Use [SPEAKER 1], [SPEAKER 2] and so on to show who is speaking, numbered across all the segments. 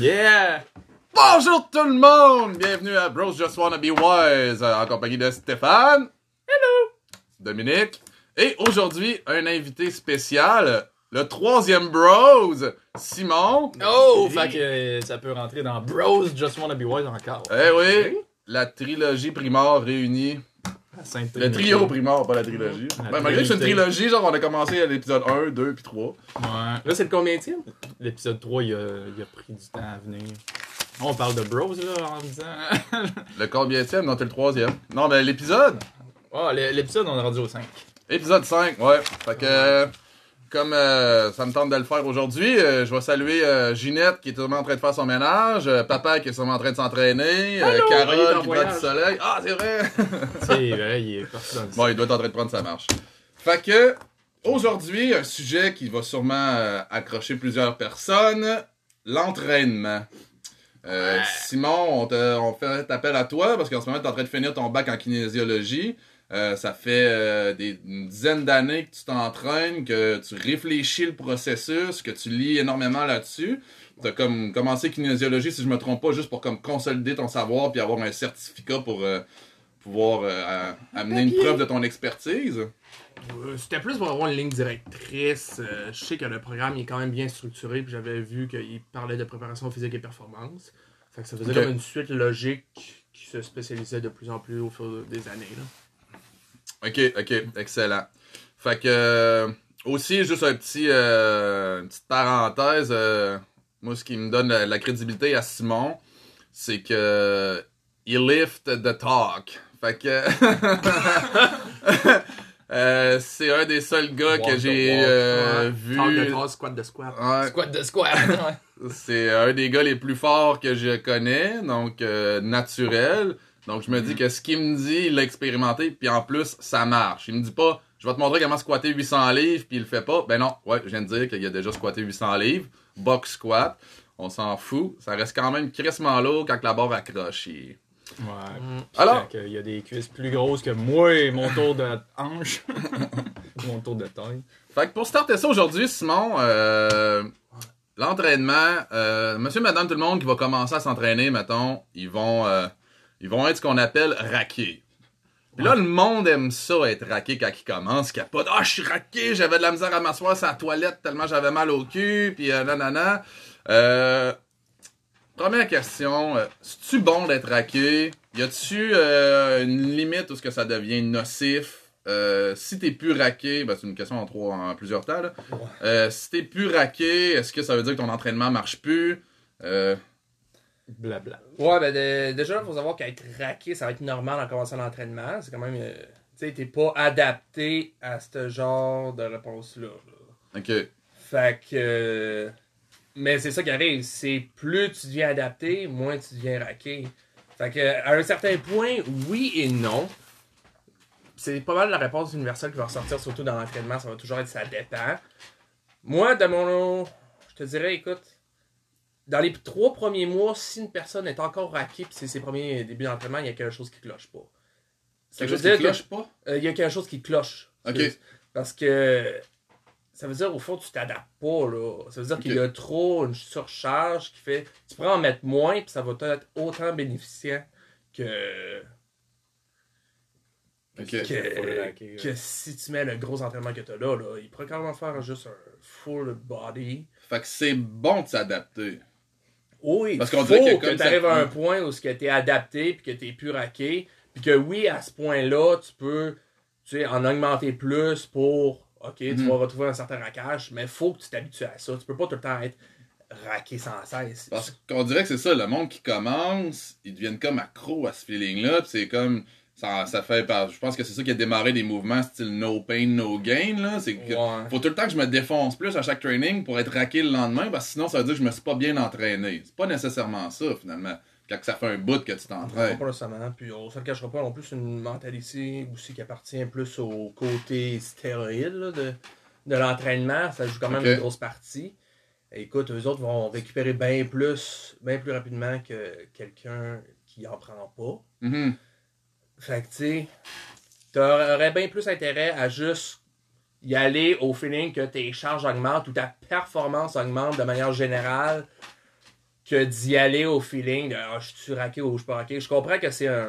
[SPEAKER 1] Yeah!
[SPEAKER 2] Bonjour tout le monde! Bienvenue à Bros Just Wanna Be Wise, euh, en compagnie de Stéphane. Hello! Dominique. Et aujourd'hui, un invité spécial, le troisième Bros, Simon.
[SPEAKER 1] Oh! Fait que euh, ça peut rentrer dans Bros Just Wanna Be Wise encore.
[SPEAKER 2] Eh oui, la trilogie Primard réunie. Le trio Primard, pas la trilogie.
[SPEAKER 1] La
[SPEAKER 2] Ben, malgré que c'est une trilogie, genre on a commencé à l'épisode 1, 2 puis 3.
[SPEAKER 1] Ouais.
[SPEAKER 3] Là, c'est le combien de
[SPEAKER 1] L'épisode 3, il a, il a pris du temps à venir. On parle de Bros, là, en disant.
[SPEAKER 2] Le combienième? Non, t'es le troisième. Non, mais l'épisode?
[SPEAKER 1] oh, l'é- l'épisode, on est rendu au 5.
[SPEAKER 2] Épisode 5, ouais. Fait que, comme euh, ça me tente de le faire aujourd'hui, euh, je vais saluer euh, Ginette qui est sûrement en train de faire son ménage, euh, Papa qui est sûrement en train de s'entraîner, euh, Carole qui voit du soleil. Ah, c'est vrai!
[SPEAKER 1] C'est vrai, il est le
[SPEAKER 2] bon, il doit être en train de prendre sa marche. Fait que, aujourd'hui, un sujet qui va sûrement euh, accrocher plusieurs personnes, l'entraînement. Euh,
[SPEAKER 1] Ouais.
[SPEAKER 2] Simon, on, te, on fait appel à toi parce qu'en ce moment, tu es en train de finir ton bac en kinésiologie. Euh, ça fait euh, des, une dizaine d'années que tu t'entraînes, que tu réfléchis le processus, que tu lis énormément là-dessus. Tu as comme commencé kinésiologie, si je me trompe pas, juste pour comme consolider ton savoir puis avoir un certificat pour euh, pouvoir euh, à- amener une preuve de ton expertise.
[SPEAKER 3] Euh, C'était plus pour avoir une ligne directrice. Euh, je sais que le programme il est quand même bien structuré, puis j'avais vu qu'il parlait de préparation physique et performance. Fait que ça faisait comme une suite logique qui se spécialisait de plus en plus au fil des années. Là.
[SPEAKER 2] Ok, ok, excellent. Fait que euh, aussi juste un petit euh, une petite parenthèse. euh, moi, ce qui me donne la, la crédibilité à Simon, c'est que il lift the talk. Fait que euh, c'est un des seuls gars
[SPEAKER 1] Walk
[SPEAKER 2] que
[SPEAKER 1] the
[SPEAKER 2] j'ai euh, vu.
[SPEAKER 3] Talk de squat de squat.
[SPEAKER 2] Ouais,
[SPEAKER 1] Squat de squat. Ouais.
[SPEAKER 2] c'est un des gars les plus forts que je connais, donc euh, naturel. Donc je me dis que ce qu'il me dit, il l'a expérimenté, puis en plus, ça marche. Il me dit pas, je vais te montrer comment squatter 800 livres, puis il le fait pas. Ben non, ouais, je viens de dire qu'il a déjà squatté 800 livres. Box squat, on s'en fout. Ça reste quand même crissement lourd quand la barre accroche.
[SPEAKER 1] Ouais.
[SPEAKER 3] Mm.
[SPEAKER 2] Alors-
[SPEAKER 1] Il y a des cuisses plus grosses que moi et mon tour de hanche. mon tour de taille.
[SPEAKER 2] Fait que pour starter ça aujourd'hui, Simon, euh, l'entraînement, euh, monsieur, madame, tout le monde qui va commencer à s'entraîner, mettons, ils vont, euh, ils vont être ce qu'on appelle raqués. Puis là, le monde aime ça, être raqué quand ils commencent, capote. Ah, je suis raqué, j'avais de la misère à m'asseoir sur la toilette tellement j'avais mal au cul, puis euh, nanana. Euh, première question, euh, c'est-tu bon d'être raqué? Y a-tu euh, une limite où ce que ça devient nocif? Euh, si t'es plus raqué, ben c'est une question en trois, en plusieurs temps, là. Euh, si t'es plus raqué, est-ce que ça veut dire que ton entraînement marche plus?
[SPEAKER 1] Blabla.
[SPEAKER 3] Ouais, ben de- déjà, il faut savoir qu'être raqué, ça va être normal en commençant l'entraînement. C'est quand même. euh, tu sais, t'es pas adapté à ce genre de réponse-là. là.
[SPEAKER 2] ok.
[SPEAKER 3] Fait que. euh, Mais c'est ça qui arrive, c'est plus tu deviens adapté, moins tu deviens raqué. Fait que, à un certain point, oui et non. C'est pas mal la réponse universelle qui va ressortir, surtout dans l'entraînement, ça va toujours être ça dépend. Moi, de mon. Je te dirais, écoute, dans les trois premiers mois, si une personne est encore raquée, puis c'est ses premiers débuts d'entraînement, il y a quelque chose qui cloche pas. Ça
[SPEAKER 2] Quelque
[SPEAKER 3] veut
[SPEAKER 2] chose
[SPEAKER 3] dire
[SPEAKER 2] qui
[SPEAKER 3] que-
[SPEAKER 2] cloche pas?
[SPEAKER 3] euh, il y a quelque chose qui cloche.
[SPEAKER 2] Ok.
[SPEAKER 3] Parce que ça veut dire au fond tu t'adaptes pas là. Ça veut dire qu'il y a trop une surcharge qui fait tu pourrais en mettre moins puis ça va être autant bénéficiant que, que si tu mets le gros entraînement que tu as là, là, il pourrait quand même faire juste un full body.
[SPEAKER 2] Fait que c'est bon de s'adapter.
[SPEAKER 3] Oui,
[SPEAKER 2] Parce qu'on dirait
[SPEAKER 3] faut
[SPEAKER 2] que
[SPEAKER 3] tu arrives à un point où tu es adapté puis que tu es plus raqué. Puis que oui, à ce point-là, tu peux tu sais, en augmenter plus pour. Ok, tu
[SPEAKER 2] Mhm.
[SPEAKER 3] vas retrouver un certain raquage, mais faut que tu t'habitues à ça. Tu peux pas tout le temps être raqué sans cesse.
[SPEAKER 2] Parce qu'on dirait que c'est ça, le monde qui commence, ils deviennent comme accro à ce feeling-là, c'est comme. Ça, ça fait par. Je pense que c'est ça qui a démarré des mouvements style no pain, no gain, là. C'est que.
[SPEAKER 3] Ouais.
[SPEAKER 2] Faut tout le temps que je me défonce plus à chaque training pour être raqué le lendemain, parce que sinon ça veut dire que je me suis pas bien entraîné. C'est pas nécessairement ça, finalement. Quand ça fait un bout que tu t'entraînes.
[SPEAKER 3] Pas nécessairement. Puis on se le cachera pas non plus, une mentalité aussi qui appartient plus au côté stéroïde là, de, de l'entraînement. Ça joue quand même une grosse partie. Écoute, eux autres vont récupérer bien plus, bien plus rapidement que quelqu'un qu'il en prend pas.
[SPEAKER 2] Mhm.
[SPEAKER 3] Fait que, tu sais, t'aurais bien plus intérêt à juste y aller au feeling que tes charges augmentent ou ta performance augmente de manière générale que d'y aller au feeling de ah, je suis raqué ou je suis pas raqué. Je comprends que c'est un.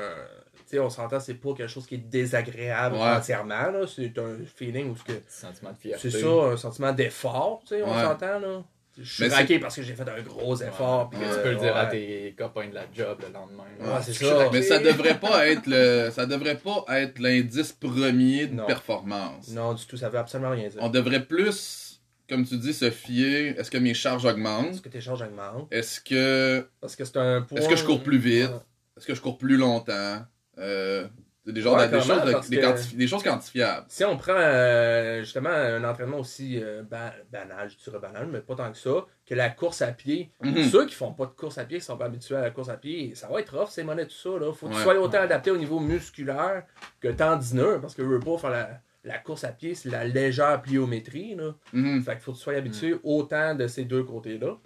[SPEAKER 3] Tu sais, on s'entend, c'est pas quelque chose qui est désagréable
[SPEAKER 2] Ouais.
[SPEAKER 3] entièrement. là. C'est un feeling où ce que.
[SPEAKER 1] Sentiment de fierté.
[SPEAKER 3] C'est ça, un sentiment d'effort, tu sais, on s'entend, là. Je suis raqué parce que j'ai fait un gros effort. puis
[SPEAKER 1] Tu peux le dire à tes copains de la job le lendemain.
[SPEAKER 3] Ouais, c'est ça.
[SPEAKER 2] Mais ça devrait pas être le, ça devrait pas être l'indice premier de
[SPEAKER 3] Non.
[SPEAKER 2] performance.
[SPEAKER 3] Non, du tout, ça veut absolument rien dire.
[SPEAKER 2] On devrait plus, comme tu dis, se fier. Est-ce que mes charges
[SPEAKER 3] Est-ce
[SPEAKER 2] augmentent?
[SPEAKER 3] que tes charges augmentent?
[SPEAKER 2] Est-ce que,
[SPEAKER 3] Parce que c'est un point.
[SPEAKER 2] est-ce que je cours plus vite?
[SPEAKER 3] Ouais.
[SPEAKER 2] Est-ce que je cours plus longtemps? Euh, des, genres
[SPEAKER 3] Ouais,
[SPEAKER 2] de- des,
[SPEAKER 3] clairement,
[SPEAKER 2] choses, des,
[SPEAKER 3] que-
[SPEAKER 2] quantifi- des choses quantifiables.
[SPEAKER 3] Si on prend euh, justement un entraînement aussi euh, ba- banal, je dirais banal, mais pas tant que ça, que la course à pied,
[SPEAKER 2] Mhm.
[SPEAKER 3] ceux qui font pas de course à pied, qui sont pas habitués à la course à pied, ça va être rough, c'est monnaie tout ça. Là. Faut que tu sois autant adapté au niveau musculaire que tendineux, parce que veux pas faire la, la course à pied, c'est la légère pliométrie. Là.
[SPEAKER 2] Mhm.
[SPEAKER 3] Fait qu'il faut que tu sois habitué autant de ces deux côtés-là.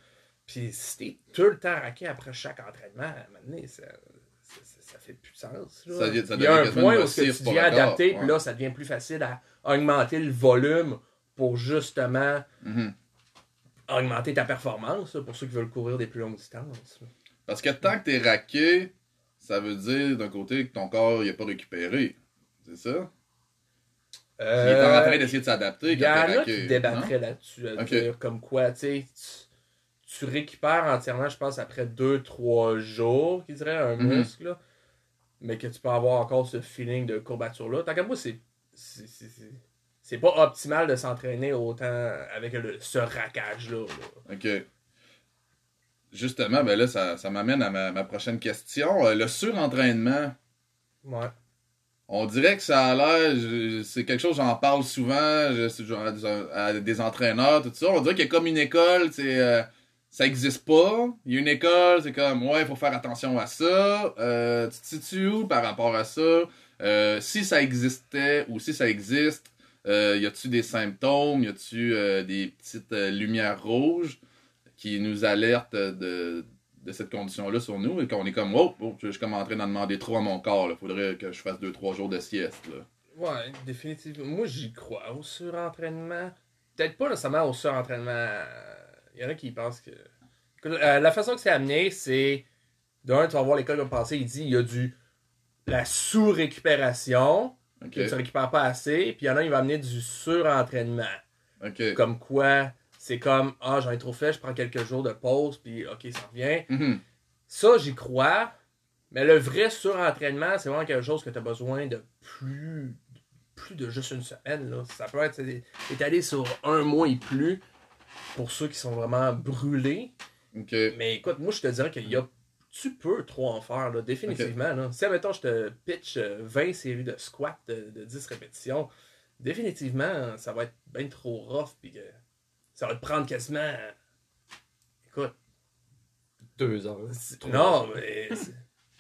[SPEAKER 3] Puis si t'es tout le temps raqué après chaque entraînement, à un moment donné, ça, là.
[SPEAKER 2] Ça ça
[SPEAKER 3] Il y a un point où
[SPEAKER 2] nocif
[SPEAKER 3] ce que tu deviens adapté, puis là, ça devient plus facile à augmenter le volume pour justement
[SPEAKER 2] Mhm.
[SPEAKER 3] augmenter ta performance, là, pour ceux qui veulent courir des plus longues distances. là.
[SPEAKER 2] Parce que tant que t'es raqué, ça veut dire d'un côté que ton corps il a pas récupéré. C'est ça? Il est en train d'essayer de s'adapter
[SPEAKER 3] Euh, Il y en a qui débattraient là-dessus, comme quoi, tu sais, tu, tu récupères entièrement, je pense, après 2-3 jours, qui dirait, un
[SPEAKER 2] Mhm.
[SPEAKER 3] muscle, là, mais que tu peux avoir encore ce feeling de courbature-là. Tant qu'à moi, c'est. c'est- pas optimal de s'entraîner autant avec le- ce raquage-là. là.
[SPEAKER 2] Ok. Justement, ben là, ça, ça m'amène à ma, ma prochaine question. Euh, le surentraînement,
[SPEAKER 3] Ouais.
[SPEAKER 2] on dirait que ça a l'air, c'est quelque chose, j'en parle souvent je- des- à des entraîneurs, tout ça. On dirait qu'il y a comme une école, c'est, euh, ça existe pas. Il y a une école, c'est comme, ouais, il faut faire attention à ça. Euh, tu te situes où par rapport à ça? Euh, si ça existait ou si ça existe, euh, y a-tu des symptômes? Y a-tu euh, des petites lumières rouges qui nous alertent de, de cette condition-là sur nous? Et qu'on est comme, oh, oh, je suis comme en train d'en demander trop à mon corps. Il faudrait que je fasse 2-3 jours de sieste. Là.
[SPEAKER 3] Ouais, définitivement. Moi, j'y crois au surentraînement. Peut-être pas nécessairement au surentraînement. Il y en a qui pensent que. Euh, la façon que c'est amené, c'est. D'un, tu vas voir l'école comme passé, il dit il y a du. La sous-récupération,
[SPEAKER 2] Ok.
[SPEAKER 3] que tu récupères pas assez, puis il y en a, il va amener du surentraînement.
[SPEAKER 2] Ok.
[SPEAKER 3] Comme quoi, c'est comme Ah, j'en ai trop fait, je prends quelques jours de pause, puis ok, ça revient.
[SPEAKER 2] Mhm.
[SPEAKER 3] Ça, j'y crois. Mais le vrai surentraînement, c'est vraiment quelque chose que tu as besoin de plus, plus de juste une semaine. Là. Ça peut être étalé sur un mois et plus pour ceux qui sont vraiment brûlés.
[SPEAKER 2] Ok.
[SPEAKER 3] Mais écoute, moi, je te dirais qu'il y a. Tu peux trop en faire, là, définitivement. Là. Si, admettons, je te pitch euh, 20 séries de squats de, de 10 répétitions, définitivement, ça va être bien trop rough. Puis que ça va te prendre quasiment. Écoute,
[SPEAKER 1] Deux heures.
[SPEAKER 3] Non,
[SPEAKER 1] heures.
[SPEAKER 3] mais.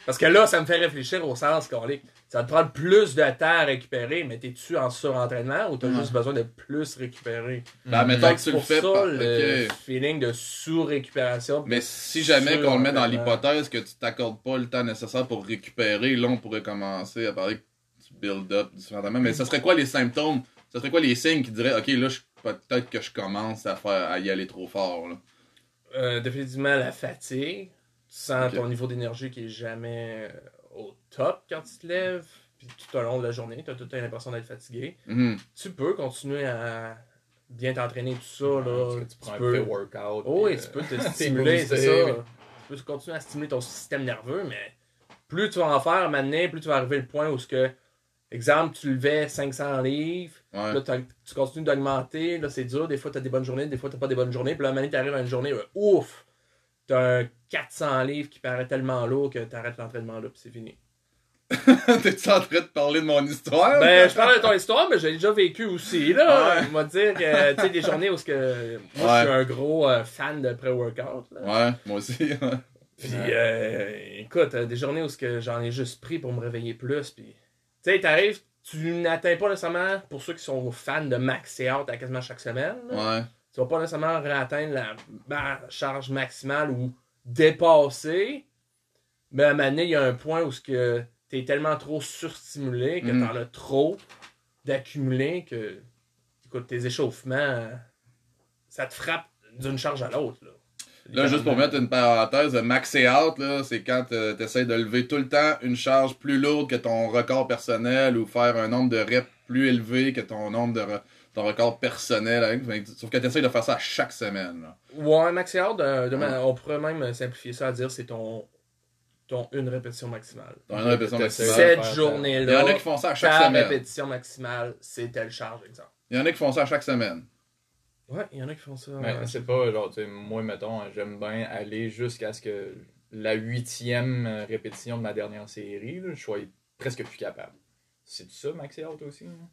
[SPEAKER 3] Parce que là, ça me fait réfléchir au sens qu'on est. Ça te prendre plus de temps à récupérer, mais t'es-tu en surentraînement ou t'as juste besoin de plus récupérer?
[SPEAKER 2] Ben, mettons
[SPEAKER 3] Fait
[SPEAKER 2] que tu
[SPEAKER 3] c'est
[SPEAKER 2] le
[SPEAKER 3] pour
[SPEAKER 2] fais
[SPEAKER 3] ça le feeling de sous-récupération.
[SPEAKER 2] Mais si jamais qu'on le met dans l'hypothèse que tu t'accordes pas le temps nécessaire pour récupérer, là, on pourrait commencer à parler que tu build up différemment. Mais ce serait quoi les symptômes? Ce serait quoi les signes qui diraient, OK, là, je- peut-être que je commence à faire à y aller trop fort, là?
[SPEAKER 3] Euh, définitivement la fatigue. Tu sens ton niveau d'énergie qui est jamais euh, au top quand tu te lèves. Puis tout au long de la journée, tu as tout le temps l'impression d'être fatigué.
[SPEAKER 2] Mhm.
[SPEAKER 3] Tu peux continuer à bien t'entraîner, tout ça. Là.
[SPEAKER 1] tu prends un
[SPEAKER 3] peux-
[SPEAKER 1] pré-workout.
[SPEAKER 3] Oh, oui,
[SPEAKER 1] puis,
[SPEAKER 3] tu peux te
[SPEAKER 1] t'es
[SPEAKER 3] stimuler, c'est ça. Tu peux continuer à stimuler ton système nerveux, mais plus tu vas en faire maintenant, plus tu vas arriver au point où ce que, exemple, tu levais 500 livres,
[SPEAKER 2] Ouais.
[SPEAKER 3] là, tu continues d'augmenter, là, c'est dur, des fois, tu as des bonnes journées, des fois, tu pas des bonnes journées, puis là, maintenant, tu arrives à une journée, euh, ouf, tu as un 400 livres qui paraît tellement lourd que tu arrêtes l'entraînement là, puis c'est fini.
[SPEAKER 2] T'es-tu en train de parler de mon histoire?
[SPEAKER 3] Ben, je parle de ton histoire, mais j'ai déjà vécu aussi, là.
[SPEAKER 2] Ouais.
[SPEAKER 3] On va dire que, tu sais, des journées où que, moi, je suis un gros euh, fan de pré-workout.
[SPEAKER 2] Ouais, moi aussi. ouais.
[SPEAKER 3] Puis, euh, écoute, euh, des journées où que j'en ai juste pris pour me réveiller plus. Puis, tu sais, t'arrives, tu n'atteins pas nécessairement, pour ceux qui sont fans de max et out à quasiment chaque semaine, là,
[SPEAKER 2] Ouais.
[SPEAKER 3] Tu vas pas nécessairement atteindre la, charge maximale ou dépasser. Mais à un moment donné, il y a un point où tu es tellement trop surstimulé que
[SPEAKER 2] Mm.
[SPEAKER 3] t'en as trop d'accumuler que écoute, tes échauffements, ça te frappe d'une charge à l'autre. Là,
[SPEAKER 2] Là, juste pour mettre une parenthèse, le maxé out, là, c'est quand tu essaies de lever tout le temps une charge plus lourde que ton record personnel ou faire un nombre de reps plus élevé que ton nombre de re- ton record personnel. Fait que- Sauf que tu essaies de faire ça à chaque semaine. là.
[SPEAKER 3] Ouais, max out, de- de-
[SPEAKER 2] Ouais.
[SPEAKER 3] on pourrait même simplifier ça à dire c'est ton, ton une répétition maximale.
[SPEAKER 2] Une répétition maximale.
[SPEAKER 3] Cette
[SPEAKER 1] faire-
[SPEAKER 2] Il y en
[SPEAKER 3] journée-là,
[SPEAKER 2] a qui font ça à chaque
[SPEAKER 3] ta
[SPEAKER 2] semaine.
[SPEAKER 3] répétition maximale, c'est telle charge, exemple.
[SPEAKER 2] Il y en a qui font ça à chaque semaine.
[SPEAKER 3] Ouais, il y en a qui font ça.
[SPEAKER 1] Mais
[SPEAKER 3] ouais.
[SPEAKER 1] c'est pas, genre, tu sais, moi, mettons, j'aime bien aller jusqu'à ce que la huitième euh, répétition de ma dernière série, là, je sois presque plus capable. C'est ça, Maxi Out aussi? hein?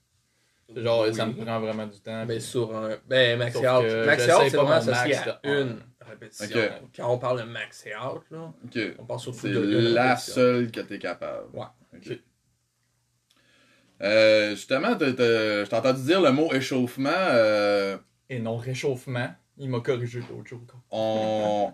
[SPEAKER 1] Genre, ça me prend vraiment du temps.
[SPEAKER 3] Mais
[SPEAKER 1] puis-
[SPEAKER 3] sur un. Ben, max
[SPEAKER 1] Sauf
[SPEAKER 3] out. Max out, c'est vraiment associé à une répétition. Quand on parle de max out, là, on parle surtout
[SPEAKER 2] C'est
[SPEAKER 3] de une
[SPEAKER 2] la
[SPEAKER 3] répétition.
[SPEAKER 2] seule que t'es capable.
[SPEAKER 3] Ouais.
[SPEAKER 2] Ok. Euh, justement, t'as- t'as- je t'ai entendu dire le mot échauffement. euh,
[SPEAKER 1] Et non réchauffement. Il m'a corrigé l'autre jour.
[SPEAKER 2] on...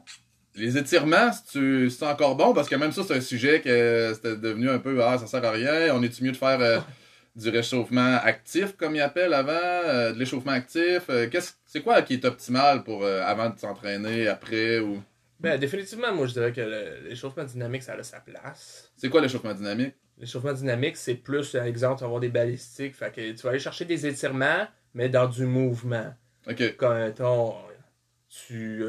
[SPEAKER 2] Les étirements, c'est c'est encore bon? Parce que même ça, c'est un sujet que c'était devenu un peu ah, ça sert à rien. On est-tu mieux de faire euh, du réchauffement actif, comme ils appellent avant, euh, de l'échauffement actif Euh, qu'est-ce- C'est quoi qui est optimal pour euh, avant de s'entraîner, après ou?
[SPEAKER 3] Ben, définitivement, moi, je dirais que le- l'échauffement dynamique, ça a sa place.
[SPEAKER 2] C'est quoi l'échauffement dynamique?
[SPEAKER 3] L'échauffement dynamique, c'est plus, par exemple, avoir des balistiques. Fait que tu vas aller chercher des étirements, mais dans du mouvement.
[SPEAKER 2] Ok.
[SPEAKER 3] Quand mettons, tu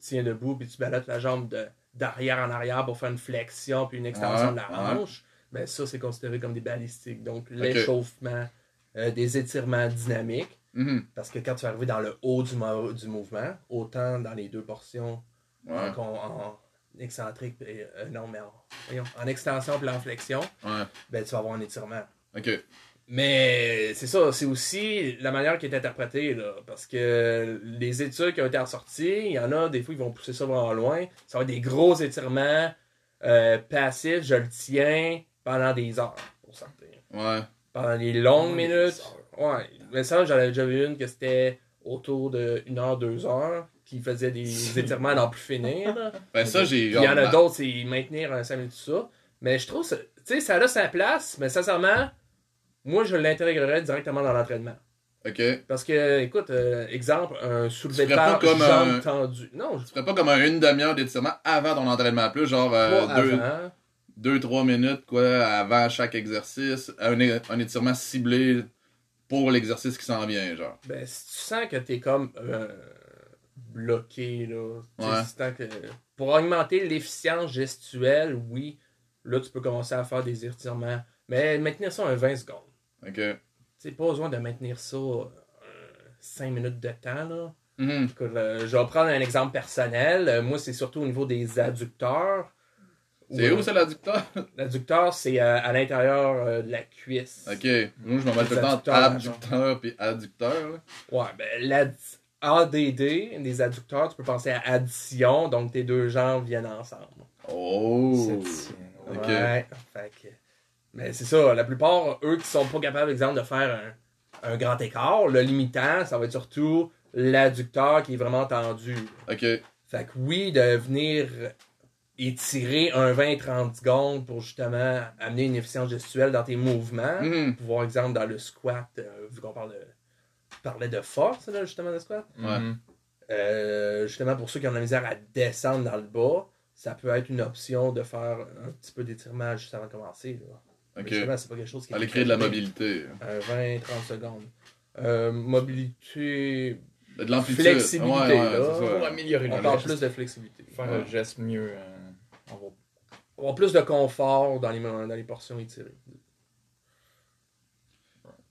[SPEAKER 3] tiens debout puis tu balottes la jambe de- d'arrière en arrière pour faire une flexion puis une extension
[SPEAKER 2] Ouais,
[SPEAKER 3] de la
[SPEAKER 2] ouais.
[SPEAKER 3] Hanche, ben ça, c'est considéré comme des balistiques. Donc, l'échauffement, euh, des étirements dynamiques.
[SPEAKER 2] Mhm.
[SPEAKER 3] Parce que quand tu vas arriver dans le haut du, mo- du mouvement, autant dans les deux portions,
[SPEAKER 2] Ouais.
[SPEAKER 3] en, en excentrique, et, euh, non, mais en, voyons, en extension puis en flexion,
[SPEAKER 2] Ouais.
[SPEAKER 3] ben tu vas avoir un étirement. Mais c'est ça, c'est aussi la manière qui est interprétée, là. Parce que les études qui ont été ressorties, il y en a, des fois, ils vont pousser ça vraiment loin. Ça va être des gros étirements euh, passifs, je le tiens pendant des heures, pour certains.
[SPEAKER 2] Ouais.
[SPEAKER 3] Pendant des longues minutes. Ouais. Mais ça, j'en avais déjà vu une que c'était autour de 1 heure, 2 heures, qui faisait des étirements à n'en plus finir. là.
[SPEAKER 2] Ben ça, j'ai.
[SPEAKER 3] Il y en a d'autres, c'est maintenir un 5 minutes, tout ça. Mais je trouve, ça- tu sais, ça a sa place, mais sincèrement, moi, je l'intégrerais directement dans l'entraînement.
[SPEAKER 2] Ok.
[SPEAKER 3] Parce que, écoute, euh, exemple, un soulevé de
[SPEAKER 2] pas
[SPEAKER 3] terre,
[SPEAKER 2] comme
[SPEAKER 3] jambe
[SPEAKER 2] un-
[SPEAKER 3] tendue. Non, je
[SPEAKER 2] Tu ferais pas comme un une demi-heure d'étirement avant ton entraînement plus, genre euh, deux,
[SPEAKER 3] avant.
[SPEAKER 2] Deux, trois minutes quoi, avant chaque exercice, un, étirement ciblé pour l'exercice qui s'en vient, genre.
[SPEAKER 3] Ben, si tu sens que t'es comme euh, bloqué, là,
[SPEAKER 2] Ouais.
[SPEAKER 3] si que- pour augmenter l'efficience gestuelle, oui, là, tu peux commencer à faire des étirements. Mais maintenir ça un 20 secondes.
[SPEAKER 2] Ok.
[SPEAKER 3] C'est pas besoin de maintenir ça 5 minutes de temps, là.
[SPEAKER 2] Mhm.
[SPEAKER 3] Écoute, euh, je vais prendre un exemple personnel. Euh, moi, c'est surtout au niveau des adducteurs.
[SPEAKER 2] C'est où ça l'adducteur?
[SPEAKER 3] L'adducteur, c'est euh, à l'intérieur euh, de la cuisse.
[SPEAKER 2] Ok. Moi, je m'en mets tout le temps abducteur puis adducteur. là.
[SPEAKER 3] Ouais, ben, l'ad- ADD, les adducteurs, tu peux penser à addition, donc tes deux jambes viennent ensemble.
[SPEAKER 2] Oh! Ok.
[SPEAKER 3] Ouais, fait que- Mais c'est ça, la plupart, eux qui sont pas capables, exemple, de faire un, un grand écart, le limitant, ça va être surtout l'adducteur qui est vraiment tendu.
[SPEAKER 2] Ok.
[SPEAKER 3] Fait que oui, de venir étirer un 20-30 secondes pour justement amener une efficience gestuelle dans tes mouvements.
[SPEAKER 2] Mhm.
[SPEAKER 3] Pour voir exemple dans le squat, euh, vu qu'on parle de parlait de force là, justement le squat.
[SPEAKER 2] Ouais.
[SPEAKER 1] Mhm.
[SPEAKER 3] Euh, justement pour ceux qui ont de la misère à descendre dans le bas, ça peut être une option de faire un petit peu d'étirement juste avant de commencer. Là. Justement, c'est pas quelque chose qui
[SPEAKER 2] Aller créer de la mobilité.
[SPEAKER 3] Un 20-30 secondes. Euh, mobilité.
[SPEAKER 2] De l'amplitude.
[SPEAKER 3] Flexibilité,
[SPEAKER 2] Ouais, ouais,
[SPEAKER 3] là.
[SPEAKER 1] Pour améliorer
[SPEAKER 3] On
[SPEAKER 1] le
[SPEAKER 3] parle
[SPEAKER 1] geste.
[SPEAKER 3] plus de flexibilité.
[SPEAKER 1] Faire
[SPEAKER 2] Ouais.
[SPEAKER 1] le geste mieux. euh, on va-
[SPEAKER 3] avoir plus de confort dans les, dans les portions étirées.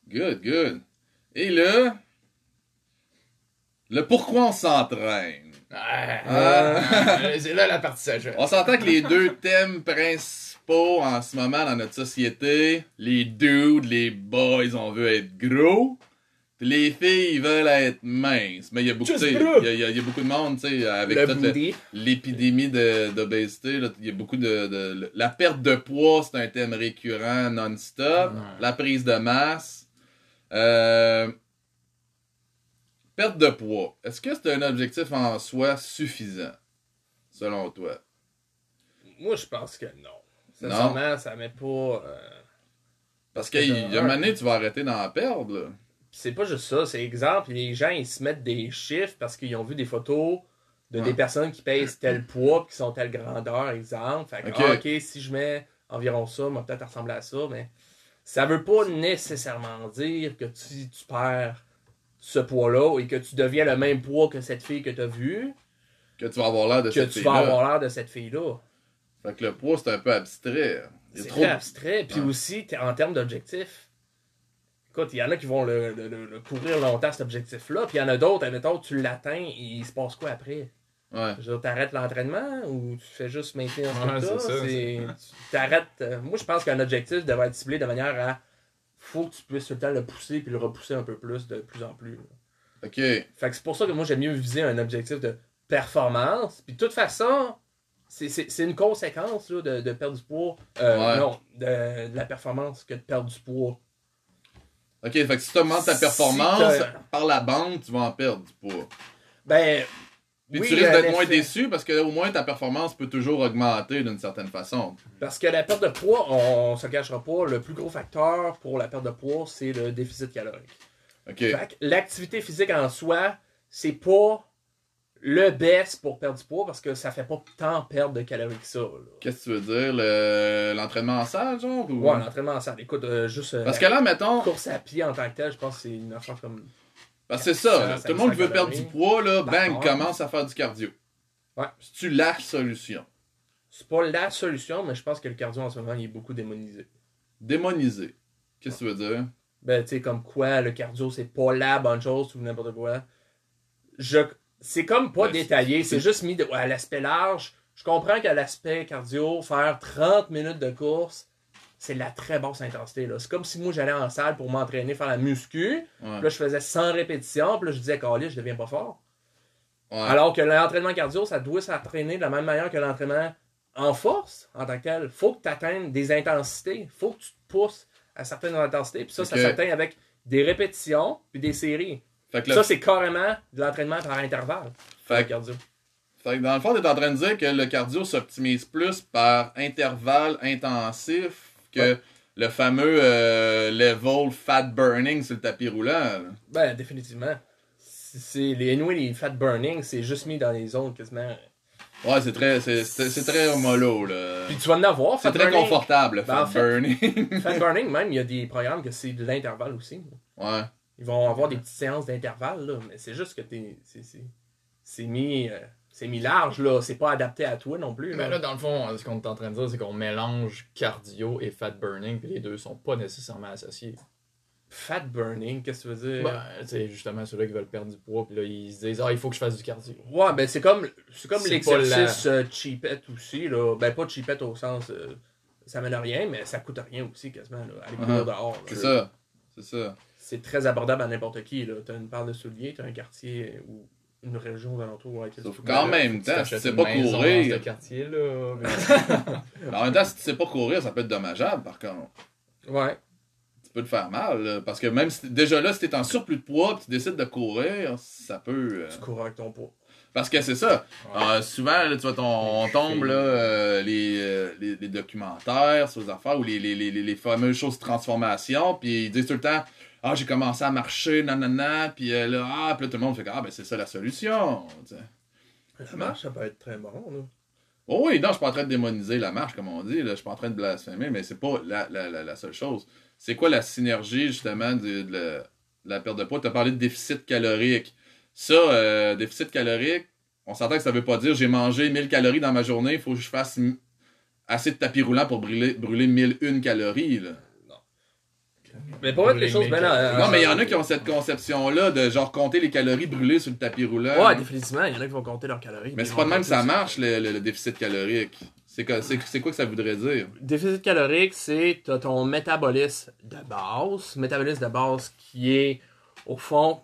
[SPEAKER 2] Good, good. Et là, le pourquoi on s'entraîne.
[SPEAKER 1] Ah,
[SPEAKER 2] Ah.
[SPEAKER 1] c'est là la partie sagesse.
[SPEAKER 2] On s'entend que les deux thèmes principaux en ce moment dans notre société, les dudes, les boys, on veut être gros. Les filles, veulent être minces. Mais il y a beaucoup,
[SPEAKER 1] Just
[SPEAKER 2] tu sais,
[SPEAKER 1] gros.
[SPEAKER 2] il y, a- il y a- il y a beaucoup de monde, tu sais, avec l'épidémie de- d'obésité, il y a beaucoup de, de- La perte de poids, c'est un thème récurrent non-stop. La prise de masse. Euh, Perte de poids. Est-ce que c'est un objectif en soi suffisant, selon toi?
[SPEAKER 3] Moi, je pense que non. Sincèrement, ça met pas. euh,
[SPEAKER 2] Parce qu'il y a une année, tu vas arrêter d'en perdre. là.
[SPEAKER 3] C'est pas juste ça, c'est exemple, les gens ils se mettent des chiffres parce qu'ils ont vu des photos de
[SPEAKER 2] Ouais.
[SPEAKER 3] des personnes qui pèsent tel poids, qui sont telle grandeur, exemple. Fait que,
[SPEAKER 2] Ok.
[SPEAKER 3] ah, ok, si je mets environ ça, moi peut-être ressembler à ça, mais ça veut pas nécessairement dire que tu, tu perds ce poids-là et que tu deviens le même poids que cette fille que tu as vue,
[SPEAKER 2] Que tu vas avoir l'air de
[SPEAKER 3] que
[SPEAKER 2] cette
[SPEAKER 3] tu vas avoir l'air de cette fille-là.
[SPEAKER 2] Fait que le poids, c'est un peu abstrait.
[SPEAKER 3] C'est
[SPEAKER 2] trop
[SPEAKER 3] abstrait. Puis aussi, en termes d'objectifs, écoute, il y en a qui vont le, le- le- le courir longtemps, cet objectif-là. Puis il y en a d'autres, admettons, tu l'atteins, et il se passe quoi après?
[SPEAKER 2] Ouais.
[SPEAKER 3] Je t'arrêtes l'entraînement ou tu fais juste maintenir ce
[SPEAKER 1] Ouais, c'est ça,
[SPEAKER 3] t'arrêtes. euh, Moi, je pense qu'un objectif devrait être ciblé de manière à. Faut que tu puisses tout le temps le pousser puis le repousser un peu plus, de plus en plus. là.
[SPEAKER 2] Ok.
[SPEAKER 3] Fait que c'est pour ça que moi, j'aime mieux viser un objectif de performance. Puis de toute façon, c'est- une conséquence là, de, de perdre du poids. Euh,
[SPEAKER 2] Ouais.
[SPEAKER 3] Non, de, de la performance que de perdre du poids.
[SPEAKER 2] Ok, fait que si tu augmentes ta performance, par la bande, tu vas en perdre du poids.
[SPEAKER 3] Ben.
[SPEAKER 2] Puis
[SPEAKER 3] oui,
[SPEAKER 2] tu risques d'être moins déçu parce que au moins ta performance peut toujours augmenter d'une certaine façon.
[SPEAKER 3] Parce que la perte de poids, on, se cachera pas, le plus gros facteur pour la perte de poids, c'est le déficit calorique.
[SPEAKER 2] Ok.
[SPEAKER 3] Fait que l'activité physique en soi, c'est pas le best pour perdre du poids parce que ça fait pas tant perdre de calories que ça.
[SPEAKER 2] Qu'est-ce que tu veux dire? le- L'entraînement en salle, genre? ou-
[SPEAKER 3] Ouais, l'entraînement en salle. Écoute, euh, juste euh,
[SPEAKER 2] Parce que là, mettons,
[SPEAKER 3] course à pied en tant que tel, je pense que c'est une affaire comme.
[SPEAKER 2] parce que c'est ça, là,
[SPEAKER 3] 500
[SPEAKER 2] tout le monde qui veut perdre du poids, là, bang, commence à faire du cardio.
[SPEAKER 3] Ouais.
[SPEAKER 2] C'est-tu la solution?
[SPEAKER 3] C'est pas la solution, mais je pense que le cardio en ce moment, il est beaucoup démonisé.
[SPEAKER 2] Démoniser. Qu'est-ce que tu veux dire?
[SPEAKER 3] Ben, tu sais, comme quoi, le cardio, c'est pas la bonne chose ou n'importe quoi. Je... C'est comme pas
[SPEAKER 2] Ben,
[SPEAKER 3] détaillé,
[SPEAKER 2] c'est-
[SPEAKER 3] juste mis de- à l'aspect large. Je comprends qu'à l'aspect cardio, faire 30 minutes de course, c'est de la très basse intensité. là. C'est comme si moi, j'allais en salle pour m'entraîner, faire la muscu.
[SPEAKER 2] Ouais.
[SPEAKER 3] Puis là, je faisais 100 répétitions. Puis là, je disais, Calais, je deviens pas fort.
[SPEAKER 2] Ouais.
[SPEAKER 3] Alors que l'entraînement cardio, ça doit s'entraîner de la même manière que l'entraînement en force, en tant que tel. faut que tu atteignes des intensités. faut que tu te pousses à certaines intensités. Puis ça, ça s'atteint avec des répétitions puis des séries.
[SPEAKER 2] Fait que, le-
[SPEAKER 3] Ça, c'est carrément de l'entraînement par intervalle.
[SPEAKER 2] fait
[SPEAKER 3] le cardio.
[SPEAKER 2] fait que dans le fond, t'es en train de dire que le cardio s'optimise plus par intervalle intensif que
[SPEAKER 3] Ouais.
[SPEAKER 2] le fameux euh, level fat burning sur le tapis roulant. là.
[SPEAKER 3] Ben, définitivement. C'est les, anyway, les fat burning, c'est juste mis dans les zones quasiment.
[SPEAKER 2] Ouais, c'est très, c'est, c'est, c'est très mollo, là.
[SPEAKER 3] Puis tu vas en avoir.
[SPEAKER 2] C'est très
[SPEAKER 3] burning.
[SPEAKER 2] confortable, le
[SPEAKER 3] Ben,
[SPEAKER 2] fat
[SPEAKER 3] en fait-
[SPEAKER 2] burning.
[SPEAKER 3] Fat burning, même, il y a des programmes que c'est de l'intervalle aussi.
[SPEAKER 2] ouais.
[SPEAKER 3] Ils vont avoir des petites séances d'intervalle, là, mais c'est juste que t'es. c'est- c'est- C'est mis. euh, c'est mis large, là. C'est pas adapté à toi non plus.
[SPEAKER 1] Mais
[SPEAKER 3] Là.
[SPEAKER 1] dans le fond, ce qu'on est en train de dire, c'est qu'on mélange cardio et fat burning, puis les deux sont pas nécessairement associés.
[SPEAKER 3] Fat burning, qu'est-ce que tu veux dire?
[SPEAKER 1] Ben, c'est justement ceux-là qui veulent perdre du poids, puis là, ils se disent, ah, il faut que je fasse du cardio.
[SPEAKER 3] Ouais, ben c'est comme, c'est comme l'exercice euh, cheapette aussi, là. Ben pas cheapette au sens. euh, ça mène à rien, mais ça coûte rien aussi, quasiment, là. Aller courir
[SPEAKER 2] Uh-huh.
[SPEAKER 3] dehors.
[SPEAKER 2] C'est ça. C'est ça.
[SPEAKER 3] C'est très abordable à n'importe qui, là. T'as une paire de souliers, t'as un quartier ou une région aux alentours. Ouais,
[SPEAKER 2] Sauf
[SPEAKER 3] tu
[SPEAKER 2] qu'en même
[SPEAKER 1] Tu
[SPEAKER 2] temps, si tu sais pas courir.
[SPEAKER 1] quartier-là.
[SPEAKER 2] Mais en même temps, si tu sais pas courir, ça peut être dommageable, par contre.
[SPEAKER 3] Ouais.
[SPEAKER 2] Tu peux te faire mal, là, parce que même si déjà là, si t'es en surplus de poids, tu décides de courir, ça peut. euh,
[SPEAKER 3] Tu cours avec ton poids.
[SPEAKER 2] Parce que c'est ça.
[SPEAKER 1] Ouais.
[SPEAKER 2] Euh, souvent, là, tu vois, ton- on tombe là, euh, les, euh, les, les documentaires sur les affaires ou les, les, les, les fameuses choses de transformation, puis ils disent tout le temps Ah, j'ai commencé à marcher, nanana, puis euh, là, ah, puis là, tout le monde fait que, Ah, ben c'est ça la solution.
[SPEAKER 3] La marche, ça peut être très bon, là.
[SPEAKER 2] Oh oui, non, je suis pas en train de démoniser la marche, comme on dit, là, je suis pas en train de blasphémer, mais c'est pas la, la, la, la seule chose. C'est quoi la synergie, justement, de, de la, de la perte de poids? Tu as parlé de déficit calorique. Ça, euh, déficit calorique, on s'entend que ça veut pas dire j'ai mangé 1000 calories dans ma journée, il faut que je fasse assez de tapis roulant pour brûler, brûler 1001 calories. Là.
[SPEAKER 3] Mais pour mettre les choses bien là.
[SPEAKER 2] non, mais il y en a qui ont cette conception-là de genre compter les calories brûlées sur le tapis roulant.
[SPEAKER 3] Ouais, définitivement, il y en a qui vont compter leurs calories.
[SPEAKER 2] mais c'est pas de même que ça marche, le, le- le déficit calorique. C'est quoi, que ça voudrait dire?
[SPEAKER 3] Déficit calorique, c'est t'as ton métabolisme de base. Métabolisme de base qui est, au fond,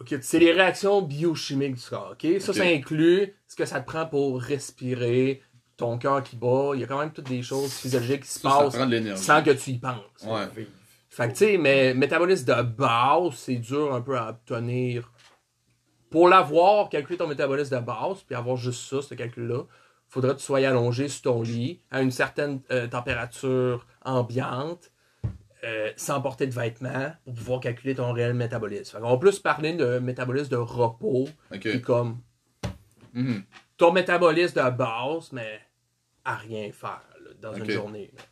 [SPEAKER 3] ok, c'est les réactions biochimiques du corps. ok? Ça, ça inclut ce que ça te prend pour respirer, ton cœur qui bat. Il y a quand même toutes des choses physiologiques qui se
[SPEAKER 2] Ça,
[SPEAKER 3] passent sans que tu y penses.
[SPEAKER 2] Ouais.
[SPEAKER 3] Fait que, tu sais, mais métabolisme de base, c'est dur un peu à obtenir. Pour l'avoir, calculer ton métabolisme de base, puis avoir juste ça, ce calcul-là, faudrait que tu sois allongé sur ton lit à une certaine euh, température ambiante. euh, sans porter de vêtements pour pouvoir calculer ton réel métabolisme. Fait On va plus parler de métabolisme de repos,
[SPEAKER 2] Ok.
[SPEAKER 3] qui est comme
[SPEAKER 2] Mhm.
[SPEAKER 3] ton métabolisme de base, mais à rien faire là, dans une journée. là.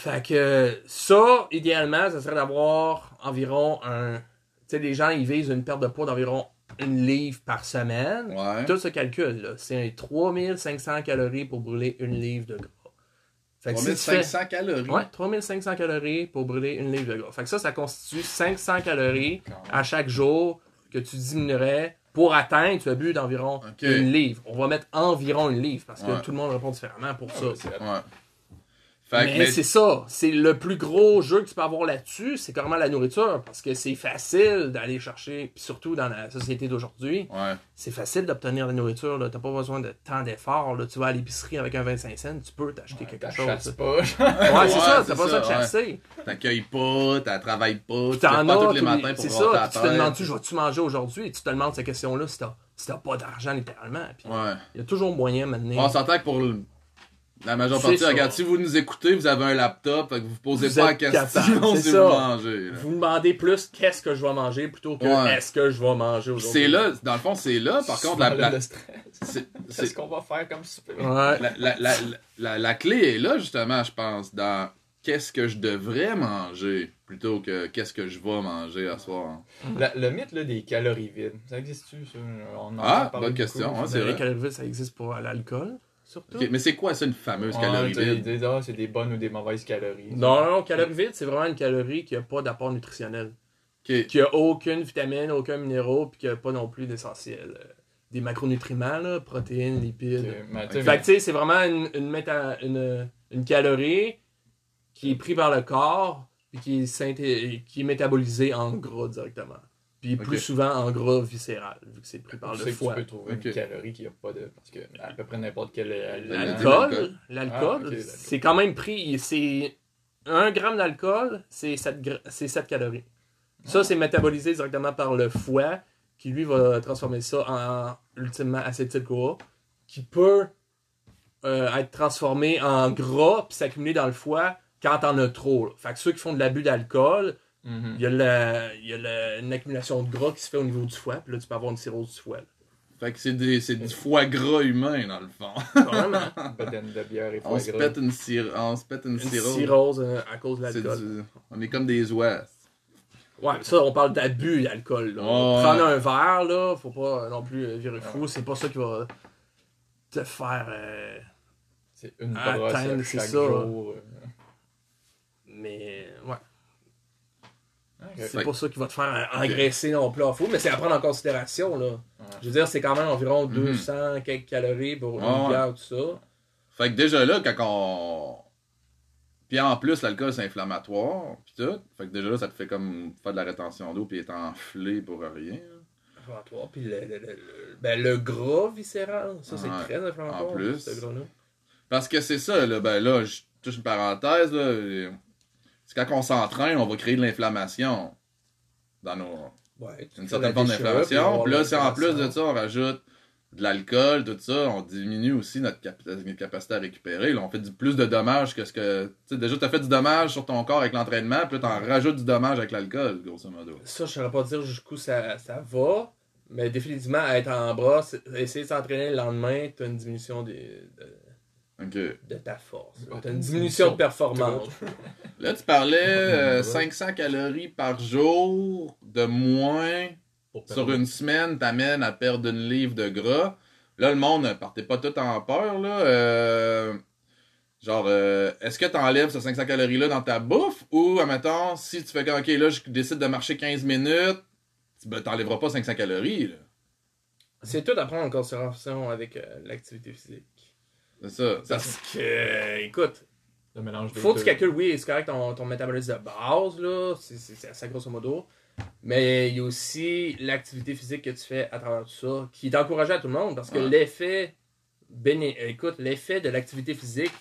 [SPEAKER 3] Fait que ça, idéalement, ça serait d'avoir environ un. Tu sais, les gens, ils visent une perte de poids d'environ une livre par semaine.
[SPEAKER 2] Ouais.
[SPEAKER 3] Tout se calcule, là. C'est un 3500 calories pour brûler une livre de gras. Fait que si tu fais-
[SPEAKER 2] 3500 calories?
[SPEAKER 3] Ouais, 3500 calories pour brûler une livre de gras. Fait que ça, ça constitue 500 calories à chaque jour que tu diminuerais pour atteindre ce but d'environ
[SPEAKER 2] Ok.
[SPEAKER 3] une livre. On va mettre environ une livre parce que
[SPEAKER 2] Ouais.
[SPEAKER 3] tout le monde répond différemment pour ça.
[SPEAKER 2] Fait
[SPEAKER 3] mais
[SPEAKER 2] mais-
[SPEAKER 3] c'est ça. C'est le plus gros jeu que tu peux avoir là-dessus, c'est carrément la nourriture parce que c'est facile d'aller chercher, puis surtout dans la société d'aujourd'hui,
[SPEAKER 2] Ouais.
[SPEAKER 3] c'est facile d'obtenir la nourriture. là. T'as pas besoin de tant d'efforts. Tu vas à l'épicerie avec un 25 cents, tu peux t'acheter quelque chose.
[SPEAKER 1] Pas.
[SPEAKER 3] Ouais, c'est
[SPEAKER 2] Ouais,
[SPEAKER 3] ça,
[SPEAKER 2] c'est
[SPEAKER 3] t'as pas besoin de chasser.
[SPEAKER 2] T'accueilles pas, t'as travailles pas, tu
[SPEAKER 3] t'en
[SPEAKER 2] pas
[SPEAKER 3] as
[SPEAKER 2] tous les matins pour
[SPEAKER 3] C'est ça, tu te
[SPEAKER 2] tête.
[SPEAKER 3] demandes-tu, je vais-tu manger aujourd'hui? Et tu te demandes cette question-là si t'as si pas d'argent, littéralement. Il y a toujours moyen maintenant.
[SPEAKER 2] On s'entend que pour le- la majeure partie,
[SPEAKER 3] ça.
[SPEAKER 2] regarde, si vous nous écoutez, vous avez un laptop, fait que vous posez
[SPEAKER 3] Vous
[SPEAKER 2] pas la question si
[SPEAKER 3] c'est
[SPEAKER 2] vous
[SPEAKER 3] ça.
[SPEAKER 2] mangez. là.
[SPEAKER 3] Vous demandez plus qu'est-ce que je vais manger plutôt que
[SPEAKER 2] Ouais.
[SPEAKER 3] est-ce que je vais manger aujourd'hui.
[SPEAKER 2] C'est là, dans le fond, c'est là, par contre, la, la- c'est-
[SPEAKER 1] Qu'est-ce
[SPEAKER 2] c'est-
[SPEAKER 1] qu'on va faire comme super?
[SPEAKER 3] Ouais.
[SPEAKER 2] la, la, la, la, la clé est là, justement, je pense, dans qu'est-ce que je devrais manger plutôt que qu'est-ce que je vais manger à soir.
[SPEAKER 1] La- le mythe là, des calories vides, ça existe-tu? Ça? On en
[SPEAKER 2] Ah, bonne question, ouais, c'est
[SPEAKER 3] Les
[SPEAKER 2] vrai.
[SPEAKER 3] calories vides, ça existe pour l'alcool, surtout.
[SPEAKER 2] Mais c'est quoi ça, une fameuse
[SPEAKER 1] Ouais,
[SPEAKER 2] calorie vide?
[SPEAKER 1] ah, c'est des bonnes ou des mauvaises calories.
[SPEAKER 3] Non, non, calorie vide, c'est vraiment une calorie qui a pas d'apport nutritionnel. Qui a aucune vitamine, aucun minéraux, puis qui a pas non plus d'essentiel. euh, Des macronutriments, là, protéines, lipides.
[SPEAKER 1] Ok, mais t'sais,
[SPEAKER 3] Fait que, tu sais, c'est vraiment une, une, méta- une, une calorie qui est prise par le corps puis qui est, synthé- qui est métabolisée en gras directement. Puis plus souvent en gras viscéral, vu que c'est pris par le foie.
[SPEAKER 1] tu peux trouver
[SPEAKER 2] Ok.
[SPEAKER 1] une calorie qui a pas de. Parce que à peu près n'importe quel.
[SPEAKER 3] L'alcool,
[SPEAKER 1] Ah, l'alcool.
[SPEAKER 3] c'est quand même pris. C'est 1 gramme d'alcool, c'est 7, gra- c'est 7 calories. Ça, c'est métabolisé directement par le foie, qui lui va transformer ça en ultimement acétyl-CoA, qui peut euh, être transformé en gras puis s'accumuler dans le foie quand t'en as trop. là. Fait que ceux qui font de l'abus d'alcool,
[SPEAKER 1] Mhm.
[SPEAKER 3] il y a, la- il y a la- une accumulation de gras qui se fait au niveau du foie, puis là, tu peux avoir une cirrhose du foie. là.
[SPEAKER 2] Fait que c'est des- c'est du foie gras humain, dans le fond.
[SPEAKER 3] Vraiment.
[SPEAKER 1] Bedaine de bière et
[SPEAKER 2] On se pète une, on se pète une,
[SPEAKER 3] une
[SPEAKER 2] cirrhose.
[SPEAKER 3] cirrhose euh, à cause de l'alcool.
[SPEAKER 2] du- On est comme des oies.
[SPEAKER 3] Ouais, mais ça, on parle d'abus d'alcool. là.
[SPEAKER 2] Ouais.
[SPEAKER 3] Prendre un verre, là, faut pas non plus euh, virer fou. C'est pas ça qui va te faire. euh,
[SPEAKER 1] C'est une
[SPEAKER 3] Atteindre,
[SPEAKER 1] brosse chaque
[SPEAKER 3] ça.
[SPEAKER 1] jour. euh.
[SPEAKER 3] Mais ouais. C'est
[SPEAKER 2] Fait-
[SPEAKER 3] pas ça qui va te faire euh, engraisser non plus en fou. Mais c'est à prendre en considération. là.
[SPEAKER 1] Ouais.
[SPEAKER 3] Je veux dire, c'est quand même environ
[SPEAKER 2] Mhm.
[SPEAKER 3] 200 quelques calories pour une
[SPEAKER 2] Ouais.
[SPEAKER 3] bière, tout ça.
[SPEAKER 2] Fait que déjà là, quand on. Puis en plus, l'alcool c'est inflammatoire, pis tout. Fait que déjà là, ça te fait comme faire de la rétention d'eau, puis être enflé pour rien.
[SPEAKER 3] Inflammatoire. Puis le, le, le- ben, le gras viscéral, ça, c'est
[SPEAKER 2] Ouais.
[SPEAKER 3] très inflammatoire.
[SPEAKER 2] En plus.
[SPEAKER 3] ce gras-là.
[SPEAKER 2] Parce que c'est ça, là, ben là, je touche une parenthèse, là. euh, C'est quand on s'entraîne, on va créer de l'inflammation dans nos.
[SPEAKER 3] Ouais, tu
[SPEAKER 2] Une certaine forme d'inflammation. Puis là, si en plus de ça, on rajoute de l'alcool, tout ça, on diminue aussi notre, cap- notre capacité à récupérer. Là, on fait du plus de dommages que ce que. Tu sais, déjà, tu as fait du dommage sur ton corps avec l'entraînement, puis là, t'en rajoutes du dommage avec l'alcool, grosso modo.
[SPEAKER 3] Ça, je saurais pas dire jusqu'où ça, ça va, mais définitivement, être en bras, essayer de s'entraîner le lendemain, t'as une diminution des- de, De ta force.
[SPEAKER 1] Bah,
[SPEAKER 3] T'as une diminution de performance.
[SPEAKER 2] Là, tu parlais euh,
[SPEAKER 1] Ouais.
[SPEAKER 2] 500 calories par jour de moins sur une semaine t'amène à perdre une livre de gras. Là, le monde, ne partez pas tout en peur, là. Euh, genre, euh, est-ce que t'enlèves ces 500 calories-là dans ta bouffe? Ou, admettons, si tu fais comme, OK, là, je décide de marcher 15 minutes, tu- ben, t'enlèveras pas 500 calories, là.
[SPEAKER 3] C'est tout à prendre en considération avec euh, l'activité physique.
[SPEAKER 2] C'est ça.
[SPEAKER 3] Parce que, écoute,
[SPEAKER 1] Le mélange
[SPEAKER 3] faut que tu calcules, oui, c'est correct ton, ton métabolisme de base, là, c'est- ça grosso modo. Mais il y a aussi l'activité physique que tu fais à travers tout ça, qui est encouragé à tout le monde, parce que
[SPEAKER 2] Ouais.
[SPEAKER 3] l'effet, béné- écoute, l'effet de l'activité physique,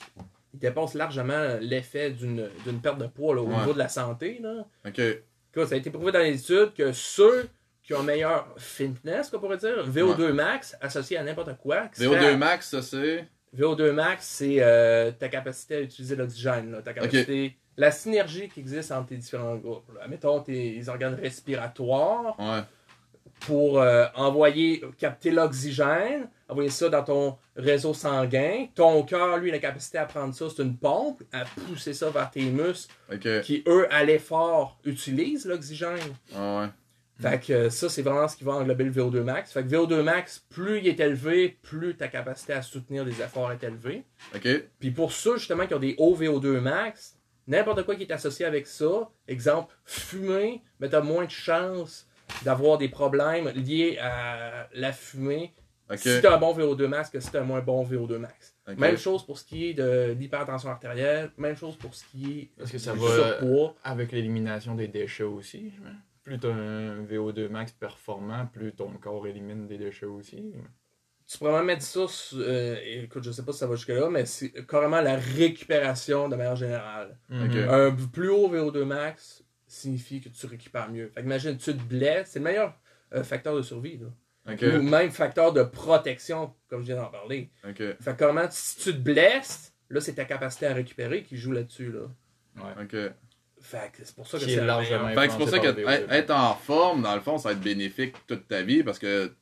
[SPEAKER 3] il dépasse largement l'effet d'une d'une perte de poids là, au
[SPEAKER 2] Ouais.
[SPEAKER 3] niveau de la santé. Là.
[SPEAKER 2] OK.
[SPEAKER 3] Écoute, ça a été prouvé dans les études que ceux qui ont meilleur fitness, qu'on pourrait dire. VO2 max associé à n'importe quoi. qui
[SPEAKER 2] VO2
[SPEAKER 3] serait-
[SPEAKER 2] max, ça c'est.
[SPEAKER 3] VO2 max, c'est euh, ta capacité à utiliser l'oxygène, ta capacité, la synergie qui existe entre tes différents groupes. Là. Mettons tes organes respiratoires
[SPEAKER 2] Ouais.
[SPEAKER 3] pour euh, envoyer, capter l'oxygène, envoyer ça dans ton réseau sanguin. Ton cœur, lui, a la capacité à prendre ça, c'est une pompe, à pousser ça vers tes muscles qui, eux, à l'effort, utilisent l'oxygène.
[SPEAKER 2] Ah ouais.
[SPEAKER 3] Fait que euh, ça, c'est vraiment ce qui va englober le VO2 max. Fait que VO2 max, plus il est élevé, plus ta capacité à soutenir les efforts est élevée.
[SPEAKER 2] Ok.
[SPEAKER 3] Puis pour ceux justement qui ont des hauts VO2 max, n'importe quoi qui est associé avec ça, exemple, fumer, mais t'as moins de chances d'avoir des problèmes liés à la fumée si t'as un bon VO2 max que si t'as un moins bon VO2 max. Même chose pour ce qui est de l'hypertension artérielle, même chose pour ce qui est
[SPEAKER 1] Est-ce que ça
[SPEAKER 3] du
[SPEAKER 1] va
[SPEAKER 3] surpoids.
[SPEAKER 1] avec l'élimination des déchets aussi? Plus tu as un VO2 max performant, plus ton corps élimine des déchets aussi.
[SPEAKER 3] Tu pourrais même mettre ça, euh, écoute, je sais pas si ça va jusque-là, mais c'est carrément la récupération de manière générale.
[SPEAKER 2] Ok.
[SPEAKER 3] Un plus haut VO2 max signifie que tu récupères mieux. Fait que imagine, tu te blesses, c'est le meilleur euh, facteur de survie. Là. Ou même facteur de protection, comme je viens d'en parler. Fait que carrément, si tu te blesses, là, c'est ta capacité à récupérer qui joue là-dessus. Là.
[SPEAKER 1] Ouais.
[SPEAKER 3] Fait que c'est pour ça que c'est
[SPEAKER 1] largement.
[SPEAKER 2] Fait que c'est pour ça que être-
[SPEAKER 1] VO2.
[SPEAKER 2] être en forme, dans le fond, ça va être bénéfique toute ta vie parce que, tu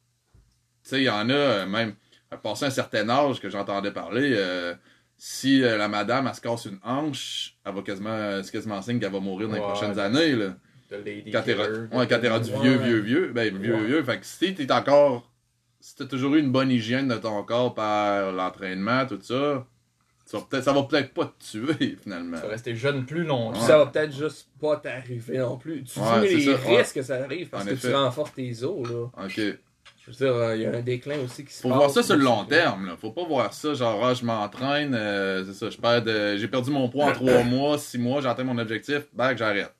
[SPEAKER 2] sais, il y en a, euh, même, à passer un certain âge que j'entendais parler, euh, si euh, la madame, elle se casse une hanche, elle va quasiment, c'est quasiment signe qu'elle va mourir dans les
[SPEAKER 1] Ouais.
[SPEAKER 2] prochaines années, là.
[SPEAKER 1] Lady
[SPEAKER 2] Quand t'es
[SPEAKER 1] Killer,
[SPEAKER 2] re- ouais, quand t'es rendu vieux, vieux, vieux, ben, vieux,
[SPEAKER 3] Ouais.
[SPEAKER 2] vieux. Fait que si t'es encore, si t'as toujours eu une bonne hygiène de ton corps par l'entraînement, tout ça, ça va peut-être, ça va peut-être pas te tuer, finalement.
[SPEAKER 1] Tu vas rester jeune plus longtemps.
[SPEAKER 3] Ça va peut-être juste pas t'arriver non plus. Tu
[SPEAKER 2] Ouais,
[SPEAKER 3] les
[SPEAKER 2] ça, ouais.
[SPEAKER 3] risques que ça arrive parce
[SPEAKER 2] En
[SPEAKER 3] que
[SPEAKER 2] effet.
[SPEAKER 3] tu renforces tes os. Là.
[SPEAKER 2] Ok.
[SPEAKER 3] Je veux dire, euh, il y a un déclin aussi qui se
[SPEAKER 2] Faut
[SPEAKER 3] passe.
[SPEAKER 2] voir ça sur le long terme, là. Faut pas voir ça, genre, ah, je m'entraîne, euh, c'est ça, je perds de- j'ai perdu mon poids en trois mois, six mois, j'ai atteint mon objectif, bac, j'arrête.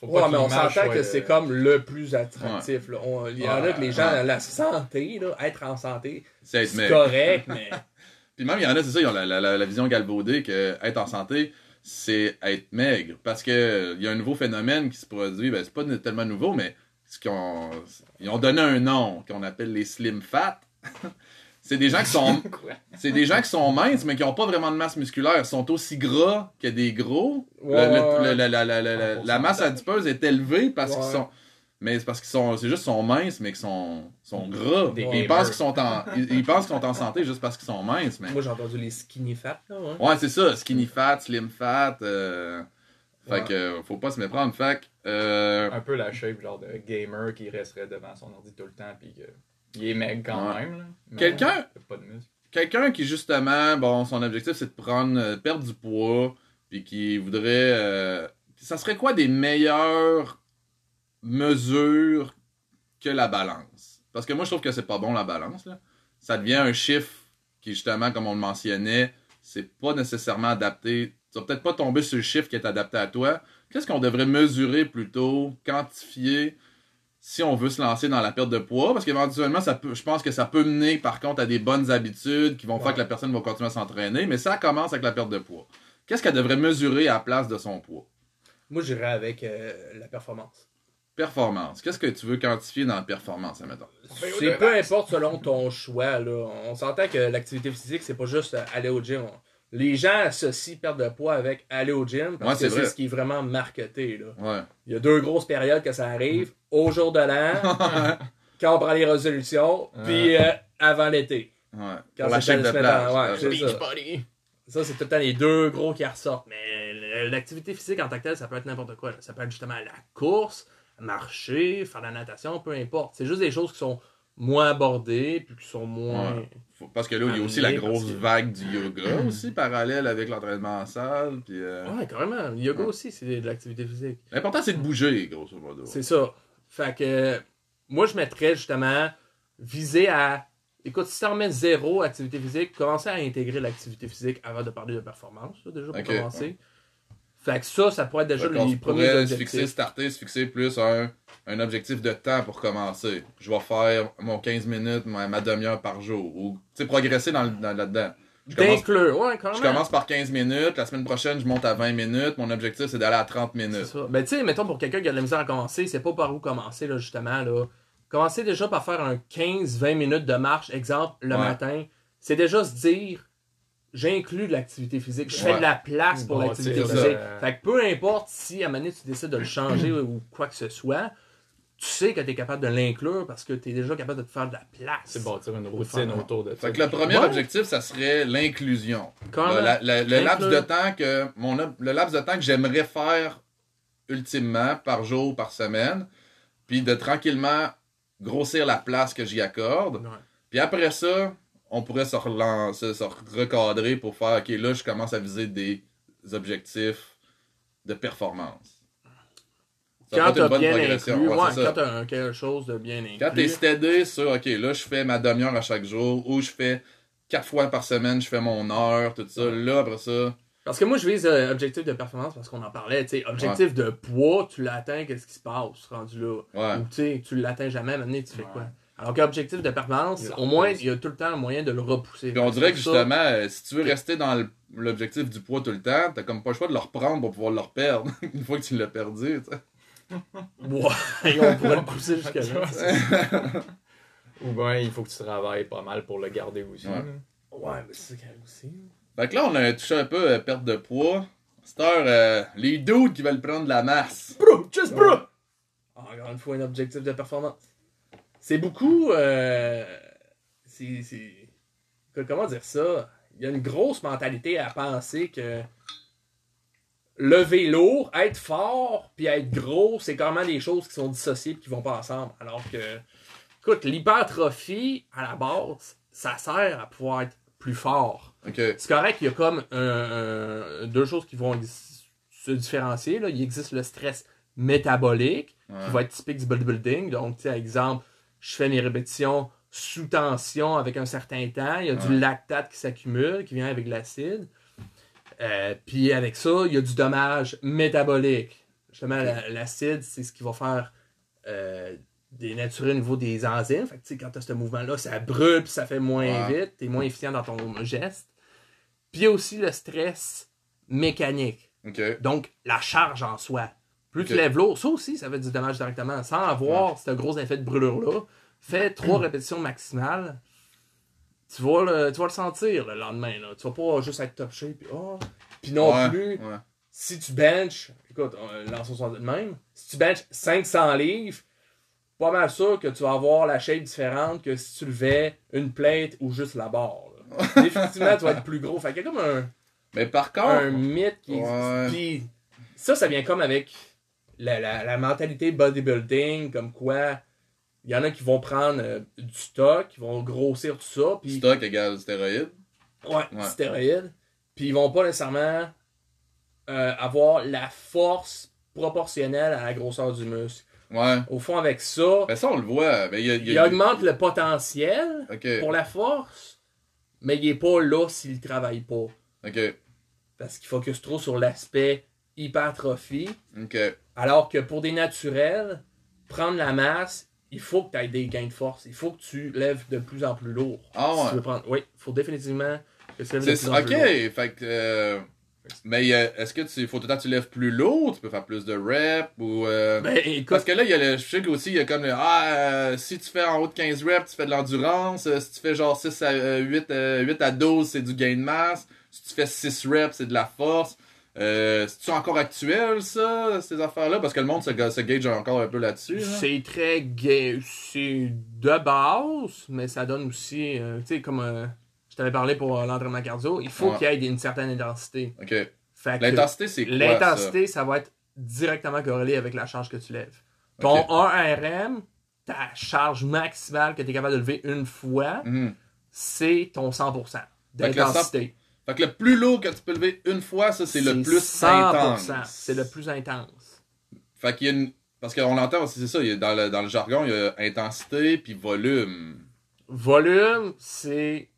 [SPEAKER 1] Faut
[SPEAKER 3] Ouais, mais on s'entend que
[SPEAKER 1] euh,
[SPEAKER 3] c'est comme le plus attractif. là. On- Il y en a
[SPEAKER 1] Ouais,
[SPEAKER 3] que les gens,
[SPEAKER 2] ouais.
[SPEAKER 3] la santé, là, être en santé,
[SPEAKER 2] C'est
[SPEAKER 3] correct, mais
[SPEAKER 2] Puis même, il y en a, c'est ça, ils ont la, la- la- vision galvaudée que être en santé, c'est être maigre. Parce que il y a un nouveau phénomène qui se produit, ben, c'est pas tellement nouveau, mais ce qu'ils ont, ils ont donné un nom qu'on appelle les slim fat. c'est des gens qui sont, c'est des gens qui sont minces, mais qui ont pas vraiment de masse musculaire. Ils sont aussi gras que des gros.
[SPEAKER 3] Ouais,
[SPEAKER 2] le- le- la, la- la- la- masse adipeuse est élevée parce qu'ils sont. Mais c'est parce qu'ils sont. C'est juste qu'ils sont minces, mais qu'ils sont, sont gras.
[SPEAKER 1] Des
[SPEAKER 2] ils,
[SPEAKER 1] gamers.
[SPEAKER 2] pensent qu'ils sont en, ils, ils pensent qu'ils sont en santé juste parce qu'ils sont minces. Mais...
[SPEAKER 3] moi j'ai entendu les skinny fat. Là, ouais.
[SPEAKER 2] Ouais, c'est ça. Skinny fat, slim fat. euh, Fait que euh, faut pas se méprendre. Fait que. euh,
[SPEAKER 1] Un peu la shape genre de gamer qui resterait devant son ordi tout le temps puis que il est maigre quand
[SPEAKER 2] Ouais.
[SPEAKER 1] même.
[SPEAKER 2] Quelqu'un-. Quelqu'un qui, justement, bon, son objectif, c'est de prendre, perdre du poids, puis qui voudrait. euh, ça serait quoi des meilleures mesures que la balance? Parce que moi, je trouve que c'est pas bon, la balance, là. Ça devient un chiffre qui, justement, comme on le mentionnait, c'est pas nécessairement adapté. Tu vas peut-être pas tomber sur le chiffre qui est adapté à toi. Qu'est-ce qu'on devrait mesurer plutôt, quantifier, si on veut se lancer dans la perte de poids? Parce qu'éventuellement, ça peut, je pense que ça peut mener, par contre, à des bonnes habitudes qui vont faire que la personne va continuer à s'entraîner, mais ça commence avec la perte de poids. Qu'est-ce qu'elle devrait mesurer à la place de son poids?
[SPEAKER 3] Moi j'irais avec euh, la performance.
[SPEAKER 2] Performance. Qu'est-ce que tu veux quantifier dans la performance, admettons?
[SPEAKER 3] C'est peu importe selon ton choix. Là. On s'entend que l'activité physique, c'est pas juste aller au gym. Les gens associent perte de poids avec aller au gym parce
[SPEAKER 2] Ouais,
[SPEAKER 3] que c'est ce qui est vraiment marketé. Là.
[SPEAKER 2] Ouais.
[SPEAKER 3] Il y a deux grosses périodes que ça arrive. Au jour de l'an, quand on prend les résolutions, puis euh, avant l'été.
[SPEAKER 2] ouais.
[SPEAKER 3] Quand
[SPEAKER 2] Pour la shape de plage.
[SPEAKER 3] en- ouais,
[SPEAKER 1] Beach
[SPEAKER 3] ça.
[SPEAKER 1] body.
[SPEAKER 3] Ça, c'est tout le temps les deux gros qui ressortent. Mais l'activité physique en tant que telle, ça peut être n'importe quoi. là. Ça peut être justement la course, marcher, faire de la natation, peu importe. C'est juste des choses qui sont moins abordées, puis qui sont moins...
[SPEAKER 2] Ouais. Parce que là, il y a aussi la grosse
[SPEAKER 3] que-
[SPEAKER 2] vague du yoga aussi, parallèle avec l'entraînement en salle. Puis, euh,
[SPEAKER 3] Ouais, carrément. Le yoga
[SPEAKER 2] Ouais.
[SPEAKER 3] aussi, c'est de l'activité physique.
[SPEAKER 2] L'important, c'est de bouger, grosso modo.
[SPEAKER 3] C'est ça. Fait que moi, je mettrais justement viser à. Écoute, si tu en mets zéro activité physique, commencer à intégrer l'activité physique avant de parler de performance, là, déjà, pour commencer. Fait que ça, ça pourrait être déjà les
[SPEAKER 2] se
[SPEAKER 3] premiers
[SPEAKER 2] pourrait se
[SPEAKER 3] objectifs.
[SPEAKER 2] fixer, starter, se fixer plus un, un objectif de temps pour commencer. Je vais faire mon 15 minutes, ma, ma demi-heure par jour. Ou, tu sais, progresser dans, le- dans, là-dedans. Je commence,
[SPEAKER 3] D'inclure, ouais, quand
[SPEAKER 2] je
[SPEAKER 3] même.
[SPEAKER 2] commence par 15 minutes, la semaine prochaine, je monte à 20 minutes. Mon objectif, c'est d'aller à 30
[SPEAKER 3] C'est
[SPEAKER 2] minutes.
[SPEAKER 3] ça. Ben, tu sais, mettons, pour quelqu'un qui a de la misère à commencer, c'est pas par où commencer, là, justement, là. commencer déjà par faire un 15-20 minutes de marche, exemple, le
[SPEAKER 2] Ouais.
[SPEAKER 3] matin. C'est déjà se dire, j'inclus de l'activité physique, je fais
[SPEAKER 2] Ouais.
[SPEAKER 3] de la place pour
[SPEAKER 1] Bon,
[SPEAKER 3] l'activité physique.
[SPEAKER 1] ça.
[SPEAKER 3] Fait que peu importe si à un moment donné, tu décides de le changer ou quoi que ce soit, tu sais que tu es capable de l'inclure parce que tu es déjà capable de te faire de la place.
[SPEAKER 1] C'est bâtir une routine autour de ça.
[SPEAKER 2] Fait que le premier
[SPEAKER 3] Ouais.
[SPEAKER 2] objectif, ça serait l'inclusion.
[SPEAKER 3] Comment?
[SPEAKER 2] Le, la- la- le laps de temps que mon le laps de temps que j'aimerais faire ultimement par jour, par semaine, puis de tranquillement grossir la place que j'y accorde.
[SPEAKER 3] Ouais.
[SPEAKER 2] Puis après ça, on pourrait se relancer, se recadrer pour faire OK, là je commence à viser des objectifs de performance. Ça
[SPEAKER 3] Quand
[SPEAKER 2] va être
[SPEAKER 3] tu
[SPEAKER 2] une
[SPEAKER 3] as
[SPEAKER 2] bonne
[SPEAKER 3] bien
[SPEAKER 2] progression.
[SPEAKER 3] inclus,
[SPEAKER 2] Ouais,
[SPEAKER 3] quand tu as quelque chose de bien inclus.
[SPEAKER 2] Quand t'es steady sur, OK, là, je fais ma demi-heure à chaque jour, ou je fais quatre fois par semaine, je fais mon heure, tout ça. Là, après ça,
[SPEAKER 3] Parce que moi, je vise euh, objectif de performance parce qu'on en parlait. tu sais, objectif de poids, tu l'atteins, qu'est-ce qui se passe rendu là?
[SPEAKER 2] ouais.
[SPEAKER 3] Ou tu sais, tu l'atteins jamais, maintenant tu fais
[SPEAKER 1] Ouais.
[SPEAKER 3] quoi? Alors qu'objectif de performance,
[SPEAKER 1] Il
[SPEAKER 3] au moins, il y a tout le temps le moyen de le repousser.
[SPEAKER 2] Puis on dirait que justement, euh, si tu veux rester dans l'objectif du poids tout le temps, t'as comme pas le choix de le reprendre pour pouvoir le reperdre. Une fois que tu l'as perdu, tu sais.
[SPEAKER 3] Ouais, on pourrait le pousser jusqu'à là.
[SPEAKER 1] Ou bien il faut que tu travailles pas mal pour le garder aussi.
[SPEAKER 2] Ouais.
[SPEAKER 3] mais c'est ça qu'il y a aussi.
[SPEAKER 2] Fait que là, on a touché un peu euh, perte de poids. C'est heure, euh, les dudes qui veulent prendre de la masse.
[SPEAKER 1] Bro, just bro!
[SPEAKER 3] Encore une fois, un objectif de performance. C'est beaucoup. Euh, c'est, Comment dire ça? Il y a une grosse mentalité à penser que lever lourd, être fort, puis être gros, c'est quand même des choses qui sont dissociées et qui vont pas ensemble. Alors que, écoute, l'hypertrophie, à la base, ça sert à pouvoir être plus fort. C'est correct, il y a comme deux choses qui vont se différencier. Là. Il existe le stress métabolique,
[SPEAKER 2] Ouais.
[SPEAKER 3] qui va être typique du bodybuilding. Donc, tu sais, exemple, je fais mes répétitions sous tension avec un certain temps. Il y a du lactate qui s'accumule, qui vient avec l'acide. Euh, puis avec ça, il y a du dommage métabolique. Justement, la- l'acide, c'est ce qui va faire euh, dénaturer au niveau des enzymes. Fait que, tu sais, quand tu as ce mouvement-là, ça brûle, puis ça fait moins
[SPEAKER 2] Ouais.
[SPEAKER 3] vite, tu es moins efficient dans ton geste. Puis il y a aussi le stress mécanique. Donc, la charge en soi. Plus tu lèves lourd, ça aussi, ça fait du dommage directement. Sans avoir ce gros effet de brûlure-là, fais trois répétitions maximales. Tu vas, le, tu vas le sentir le lendemain. Là. Tu vas pas juste être top shape. Puis, oh. Puis non
[SPEAKER 2] Ouais,
[SPEAKER 3] plus,
[SPEAKER 2] ouais.
[SPEAKER 3] si tu benches, écoute, on- lançons de même, si tu benches 500 livres, pas mal sûr que tu vas avoir la shape différente que si tu levais une plate ou juste la barre. Définitivement, tu vas être plus gros. Fait qu'il y a comme un,
[SPEAKER 2] Mais par
[SPEAKER 3] un
[SPEAKER 2] contre,
[SPEAKER 3] mythe qui
[SPEAKER 2] Ouais.
[SPEAKER 3] Puis ça, ça vient comme avec la, la, la mentalité bodybuilding, comme quoi il y en a qui vont prendre euh, du stock, qui vont grossir tout ça, puis
[SPEAKER 2] stock égale stéroïde.
[SPEAKER 3] ouais,
[SPEAKER 2] Ouais.
[SPEAKER 3] stéroïdes, puis ils vont pas nécessairement euh, avoir la force proportionnelle à la grosseur du muscle.
[SPEAKER 2] Ouais.
[SPEAKER 3] Au fond, avec ça,
[SPEAKER 2] Ben ça, on le voit. Ben, il y a,
[SPEAKER 3] augmente le potentiel pour la force, mais il est pas là s'il travaille pas.
[SPEAKER 2] Ok.
[SPEAKER 3] Parce qu'il focus trop sur l'aspect hypertrophie.
[SPEAKER 2] Ok.
[SPEAKER 3] Alors que pour des naturels, prendre la masse, il faut que tu aies des gains de force. Il faut que tu lèves de plus en plus lourd.
[SPEAKER 2] Ah
[SPEAKER 3] Si
[SPEAKER 2] ouais.
[SPEAKER 3] tu veux prendre... Oui, il faut définitivement que tu lèves de plus en
[SPEAKER 2] ok.
[SPEAKER 3] plus lourd.
[SPEAKER 2] Fait que. euh, mais euh, est-ce que tu faut tout le temps que tu lèves plus lourd, tu peux faire plus de reps ou euh,
[SPEAKER 3] Ben, écoute,
[SPEAKER 2] Parce que là, il y a le, je sais qu'aussi, il y a comme le, ah, euh, si tu fais en haut de 15 reps, tu fais de l'endurance. Euh, si tu fais genre 6 à, euh, 8, euh, 8 à 12, c'est du gain de masse. Si tu fais 6 reps, c'est de la force. Euh, C'est-tu encore actuel, ça, ces affaires-là? Parce que le monde se, se gauge encore un peu là-dessus. là.
[SPEAKER 3] c'est très gay. C'est de base, mais ça donne aussi, euh, tu sais, comme euh, je t'avais parlé pour l'entraînement cardio, il faut qu'il y ait une certaine intensité.
[SPEAKER 2] Ok. L'intensité, c'est quoi?
[SPEAKER 3] L'intensité, ça? va être directement corrélé avec la charge que tu lèves. Ton
[SPEAKER 2] Ok.
[SPEAKER 3] 1RM, ta charge maximale que tu es capable de lever une fois?
[SPEAKER 2] Mhm.
[SPEAKER 3] c'est ton 100%
[SPEAKER 2] Fait que le
[SPEAKER 3] d'intensité.
[SPEAKER 2] Fait que le plus lourd que tu peux lever une fois, ça, c'est le plus
[SPEAKER 3] 100%,
[SPEAKER 2] intense.
[SPEAKER 3] C'est le plus intense.
[SPEAKER 2] Fait qu'il y a une. Parce qu'on l'entend aussi, c'est ça, il y a- dans, le, dans le jargon, il y a intensité puis volume.
[SPEAKER 3] Volume, c'est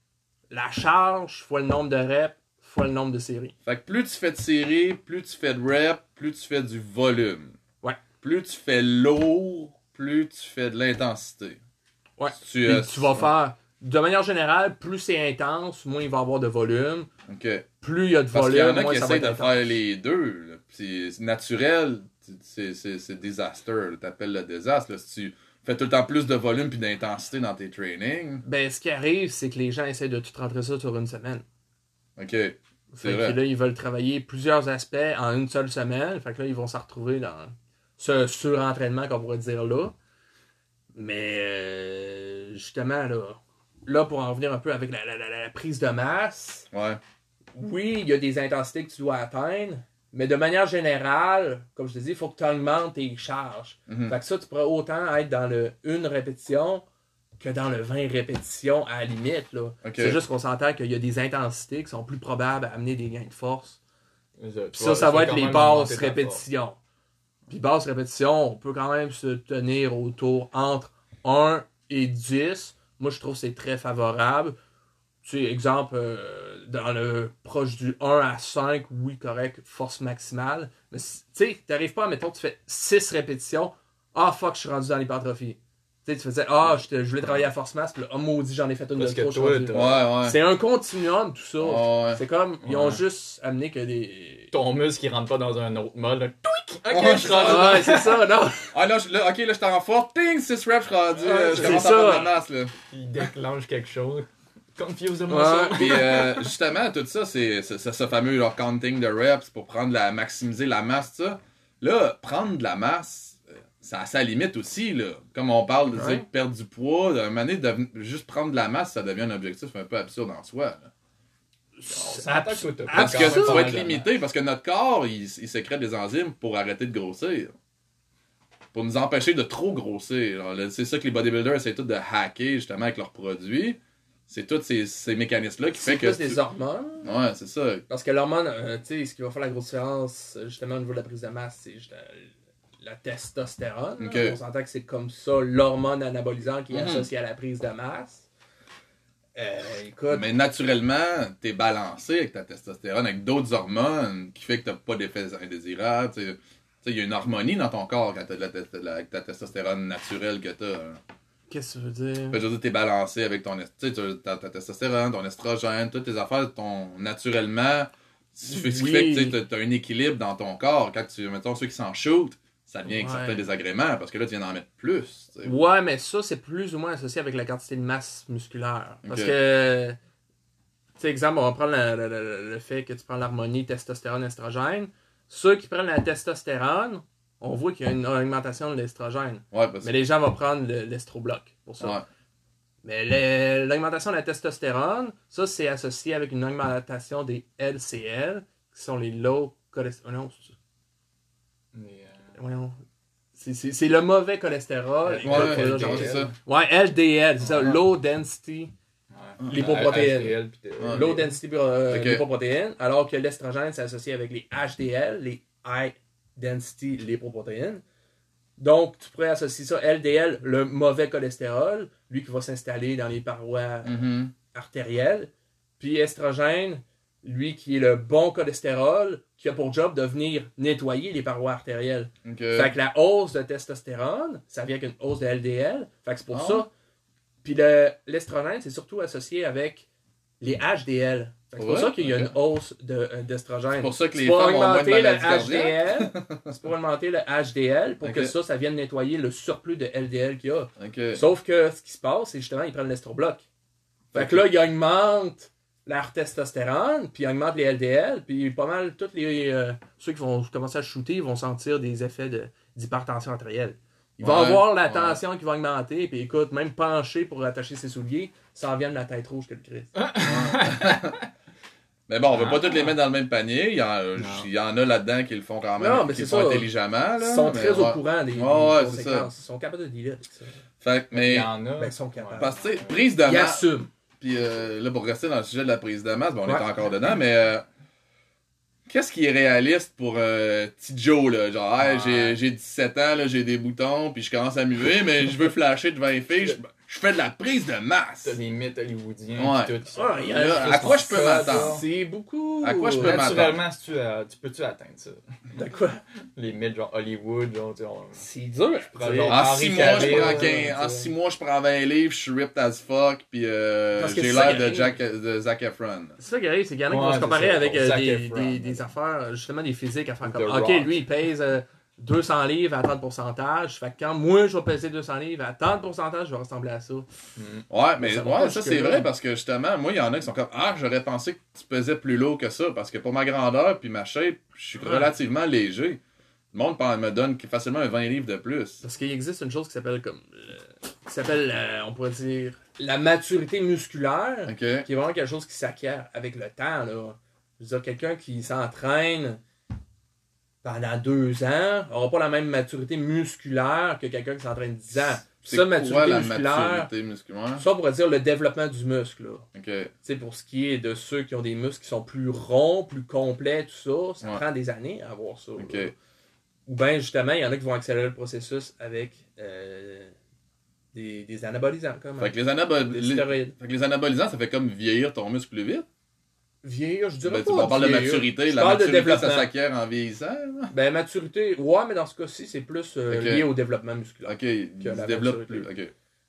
[SPEAKER 3] la charge fois le nombre de reps fois le nombre de séries.
[SPEAKER 2] Fait que plus tu fais de séries, plus tu fais de reps, plus tu fais du volume.
[SPEAKER 3] Ouais.
[SPEAKER 2] Plus tu fais lourd, plus tu fais de l'intensité.
[SPEAKER 3] Ouais.
[SPEAKER 2] Tu, euh,
[SPEAKER 3] tu vas faire, de manière générale, plus c'est intense, moins il va y avoir de volume. Plus il y a de
[SPEAKER 2] Parce qu'il y
[SPEAKER 3] volume,
[SPEAKER 2] en a
[SPEAKER 3] moins
[SPEAKER 2] qui
[SPEAKER 3] ça va
[SPEAKER 2] essayent
[SPEAKER 3] être
[SPEAKER 2] de
[SPEAKER 3] intense.
[SPEAKER 2] faire les deux. c'est naturel, c'est- là. T'appelles le désastre. là. Si tu fais tout le temps plus de volume puis d'intensité dans tes trainings.
[SPEAKER 3] Ben, ce qui arrive, c'est que les gens essaient de tout rentrer ça sur une semaine.
[SPEAKER 2] Ok.
[SPEAKER 3] Fait que là, ils veulent travailler plusieurs aspects en une seule semaine. Fait que là, ils vont se retrouver dans ce surentraînement qu'on pourrait dire là. Mais euh, justement, là, là, pour en revenir un peu avec la, la- la- la prise de masse,
[SPEAKER 2] Ouais.
[SPEAKER 3] oui, il y a des intensités que tu dois atteindre, mais de manière générale, comme je te dis, il faut que tu augmentes tes charges.
[SPEAKER 2] Mhm.
[SPEAKER 3] Fait que ça, tu pourrais autant être dans le une répétition que dans le 20 répétitions à la limite. C'est juste qu'on s'entend qu'il y a des intensités qui sont plus probables à amener des gains de force.
[SPEAKER 1] Tu
[SPEAKER 3] Puis ça, ça va être les basses répétitions. Puis basses répétitions, on peut quand même se tenir autour entre 1 et 10. Moi, je trouve que c'est très favorable. Tu sais, exemple, euh, dans le proche du 1 à 5, oui, correct, force maximale. Mais tu sais, t'arrives pas, mettons, tu fais 6 répétitions. Ah, fuck, je suis rendu dans l'hypertrophie. Tu sais, tu faisais, ah, je, te- je voulais travailler à force masse, puis oh maudit, j'en ai fait une
[SPEAKER 1] Parce
[SPEAKER 3] de trop. je
[SPEAKER 2] Ouais, ouais.
[SPEAKER 3] C'est un continuum, tout ça.
[SPEAKER 2] Ouais.
[SPEAKER 3] C'est comme, ils ont juste amené que des.
[SPEAKER 1] Ton muscle qui rentre pas dans un autre mode. là. Tweak! Ok, je suis rendu
[SPEAKER 3] ouais, c'est ça, non?
[SPEAKER 2] Ah là, je- là, ok, là, j'étais en force. Ting, 6 reps, je suis rendu. Euh, je
[SPEAKER 1] c'est
[SPEAKER 2] commence à
[SPEAKER 3] ça.
[SPEAKER 2] faire de la masse, là.
[SPEAKER 1] Il déclenche quelque chose. Confuse the
[SPEAKER 3] Ouais.
[SPEAKER 2] Puis euh, justement, tout ça, c'est c'est- c'est ce fameux genre, counting de reps pour prendre la, maximiser la masse, tout ça. Là, prendre de la masse, ça a sa limite aussi, là. Comme on parle de
[SPEAKER 3] Ouais.
[SPEAKER 2] perdre du poids, d'un moment donné, deven- juste prendre de la masse, ça devient un objectif un peu absurde en soi. là. Parce que tu vas être
[SPEAKER 1] de
[SPEAKER 2] limité, parce que notre corps, il, il sécrète des enzymes pour arrêter de grossir. Pour nous empêcher de trop grossir. C'est ça que les bodybuilders essaient tout de hacker justement avec leurs produits. C'est tous ces, ces mécanismes-là qui
[SPEAKER 3] C'est
[SPEAKER 2] fait que.
[SPEAKER 3] plus
[SPEAKER 2] tu-
[SPEAKER 3] des hormones.
[SPEAKER 2] Ouais, c'est ça.
[SPEAKER 3] Parce que l'hormone, euh, tu sais, ce qui va faire la grosse différence, euh, justement, au niveau de la prise de masse, c'est juste, euh, la testostérone. On s'entend que c'est comme ça l'hormone anabolisante qui est
[SPEAKER 2] Mhm.
[SPEAKER 3] associée à la prise de masse. Euh, écoute,
[SPEAKER 2] Mais naturellement, t'es balancé avec ta testostérone, avec d'autres hormones, qui fait que t'as pas d'effets indésirables. Tu sais, Tu sais, il y a une harmonie dans ton corps quand t'as de la, test- de la- avec ta testostérone naturelle que t'as. hein.
[SPEAKER 3] qu'est-ce que tu veux dire?
[SPEAKER 2] Fait je veux dire, t'es balancé avec ton ta, ta testostérone, ton estrogène, toutes tes affaires, ton naturellement. Ce qui fait- ce qui
[SPEAKER 3] Oui.
[SPEAKER 2] fait que tu sais, t'as- t'as un équilibre dans ton corps. Quand tu, mettons, ceux qui s'en shootent, ça vient avec
[SPEAKER 3] Ouais.
[SPEAKER 2] certains désagréments parce que là, tu viens d'en mettre plus.
[SPEAKER 3] Ouais, mais ça, c'est plus ou moins associé avec la quantité de masse musculaire. Parce que, tu sais, exemple, on va prendre le, le- le- le fait que tu prends l'harmonie testostérone-estrogène. Ceux qui prennent la testostérone, on voit qu'il y a une augmentation de l'estrogène.
[SPEAKER 2] Ouais, parce
[SPEAKER 3] Mais les gens vont prendre le- l'estrobloc pour ça.
[SPEAKER 2] Ouais.
[SPEAKER 3] Mais l'augmentation de la testostérone, ça, c'est associé avec une augmentation des LCL, qui sont les low cholestérol. Non, c'est-
[SPEAKER 1] Mais, euh,
[SPEAKER 3] voyons. C'est- c'est c'est le mauvais cholestérol.
[SPEAKER 1] Ouais,
[SPEAKER 2] c'est ça.
[SPEAKER 3] Ouais, LDL, c'est ça,
[SPEAKER 1] Ouais.
[SPEAKER 3] low density. Lipoprotéines. Low density euh, lipoprotéines, alors que l'estrogène, c'est associé avec les HDL, les high density lipoprotéines. Donc, tu pourrais associer ça, LDL, le mauvais cholestérol, lui qui va s'installer dans les parois
[SPEAKER 2] Mhm.
[SPEAKER 3] artérielles, puis estrogène, lui qui est le bon cholestérol, qui a pour job de venir nettoyer les parois artérielles. Fait que la hausse de testostérone, ça vient avec une hausse de LDL. Fait que c'est pour
[SPEAKER 2] Ah.
[SPEAKER 3] ça. Puis le- l'estrogène, c'est surtout associé avec les HDL. Fait que c'est pour ça qu'il y a une hausse de, euh, d'estrogène.
[SPEAKER 2] C'est pour ça que les femmes ont moins de
[SPEAKER 3] augmenter le. HDL. c'est pour augmenter le HDL pour que ça, ça vienne nettoyer le surplus de LDL qu'il y a. Sauf que ce qui se passe, c'est justement, ils prennent l'estrobloc. Fait que là, ils augmentent leur testostérone, puis ils augmentent les LDL, puis pas mal, tous les, euh, ceux qui vont commencer à shooter, ils vont sentir des effets de- d'hypertension artérielle. Ils vont
[SPEAKER 2] Ouais,
[SPEAKER 3] avoir la
[SPEAKER 2] ouais.
[SPEAKER 3] tension qui va augmenter, puis écoute, même pencher pour attacher ses souliers, ça en vient de la tête rouge que le Christ.
[SPEAKER 2] Mais bon, on veut pas tous les mettre dans le même panier. Il y en, il y en a là-dedans qui le font quand même,
[SPEAKER 3] Non, mais
[SPEAKER 2] qui le
[SPEAKER 3] c'est
[SPEAKER 2] font
[SPEAKER 3] ça.
[SPEAKER 2] intelligemment. Là,
[SPEAKER 3] Ils sont
[SPEAKER 2] mais
[SPEAKER 3] très au courant des, conséquences. Ils sont capables de dealer avec ça.
[SPEAKER 2] Fait que,
[SPEAKER 1] Il
[SPEAKER 2] mais,
[SPEAKER 1] y en a.
[SPEAKER 3] Ben, ils sont capables.
[SPEAKER 2] parce que, prise de
[SPEAKER 3] Ils
[SPEAKER 2] masse.
[SPEAKER 3] assument.
[SPEAKER 2] Puis euh, là, pour rester dans le sujet de la prise de masse, bon, on
[SPEAKER 3] Ouais.
[SPEAKER 2] est encore dedans, mais euh, qu'est-ce qui est réaliste pour euh, petit Joe, là? Genre, hey,
[SPEAKER 1] Ouais.
[SPEAKER 2] j'ai, j'ai 17 ans, j'ai des boutons, puis je commence à muer, mais je veux flasher devant les filles, je, je fais de la prise de masse.
[SPEAKER 1] T'as des mythes hollywoodiens
[SPEAKER 2] Ouais.
[SPEAKER 1] pis tout qui sont-
[SPEAKER 3] Ah, il y a-
[SPEAKER 2] Là, à quoi je peux m'attendre?
[SPEAKER 3] C'est beaucoup.
[SPEAKER 2] À quoi je peux
[SPEAKER 1] Naturellement, si tu, euh, tu peux-tu atteindre ça?
[SPEAKER 3] De quoi?
[SPEAKER 1] Les mythes genre Hollywood, genre, on-
[SPEAKER 3] C'est dur.
[SPEAKER 1] prends
[SPEAKER 3] sais.
[SPEAKER 1] genre-
[SPEAKER 2] En 6 mois, je prends
[SPEAKER 1] là,
[SPEAKER 2] 15
[SPEAKER 1] tu
[SPEAKER 2] en. 6 mois, je prends 20 livres, je suis ripped as fuck, puis euh,
[SPEAKER 3] Parce que
[SPEAKER 2] j'ai l'air de. Jack, de Zac Efron.
[SPEAKER 3] C'est ça qui arrive, c'est qu'il y en a qui
[SPEAKER 1] Ouais,
[SPEAKER 3] vont se comparer avec euh, des,
[SPEAKER 1] Efron.
[SPEAKER 3] des, des affaires, justement des physiques à faire comme. Ok, lui il pèse euh, 200 livres à tant de pourcentage. Fait que quand moi, je vais peser 200 livres à tant de pourcentage, je vais ressembler à ça.
[SPEAKER 2] Ouais, mais
[SPEAKER 3] Ça
[SPEAKER 2] ouais, c'est vrai parce que justement, moi, il y en a qui sont comme Ah, j'aurais pensé que tu pesais plus lourd que ça parce que pour ma grandeur puis ma shape, je suis
[SPEAKER 3] Ouais.
[SPEAKER 2] relativement léger. Le monde me donne facilement un 20 livres de plus.
[SPEAKER 3] Parce qu'il existe une chose qui s'appelle comme. euh, qui s'appelle, euh, on pourrait dire, la maturité musculaire.
[SPEAKER 2] Ok.
[SPEAKER 3] qui est vraiment quelque chose qui s'acquiert avec le temps. Là. Je veux dire, quelqu'un qui s'entraîne pendant deux ans n'aura pas la même maturité musculaire que quelqu'un qui s'entraîne 10 ans.
[SPEAKER 2] C'est
[SPEAKER 3] Ça, maturité
[SPEAKER 2] la
[SPEAKER 3] musculaire,
[SPEAKER 2] maturité musculaire?
[SPEAKER 3] ça, on pourrait dire le développement du muscle. Là.
[SPEAKER 2] Ok.
[SPEAKER 3] Tu sais, pour ce qui est de ceux qui ont des muscles qui sont plus ronds, plus complets, tout ça, ça
[SPEAKER 2] Ouais.
[SPEAKER 3] prend des années à avoir ça. Ou bien, justement, il y en a qui vont accélérer le processus avec euh, des, des anabolisants, comme
[SPEAKER 2] Fait que les, anabol- les- fait que les anabolisants, ça fait comme vieillir ton muscle plus vite?
[SPEAKER 3] Vieillir, je dirais
[SPEAKER 2] Ben, tu-
[SPEAKER 3] pas
[SPEAKER 2] on parle de maturité.
[SPEAKER 3] Je
[SPEAKER 2] La
[SPEAKER 3] parle de
[SPEAKER 2] maturité, ça
[SPEAKER 3] développement.
[SPEAKER 2] s'acquiert en vieillissant. là.
[SPEAKER 3] Ben, maturité, ouais, mais dans ce cas-ci, c'est plus euh, lié au développement musculaire.
[SPEAKER 2] Ok, il
[SPEAKER 3] Que la
[SPEAKER 2] se développe plus.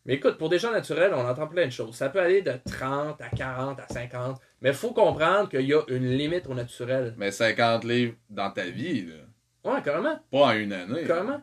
[SPEAKER 3] Mais écoute, pour des gens naturels, on entend plein de choses. Ça peut aller de 30 à 40 à 50, mais il faut comprendre qu'il y a une limite au naturel.
[SPEAKER 2] Mais 50 livres dans ta vie, là.
[SPEAKER 3] Ouais, carrément,
[SPEAKER 2] Pas en une année.
[SPEAKER 3] carrément.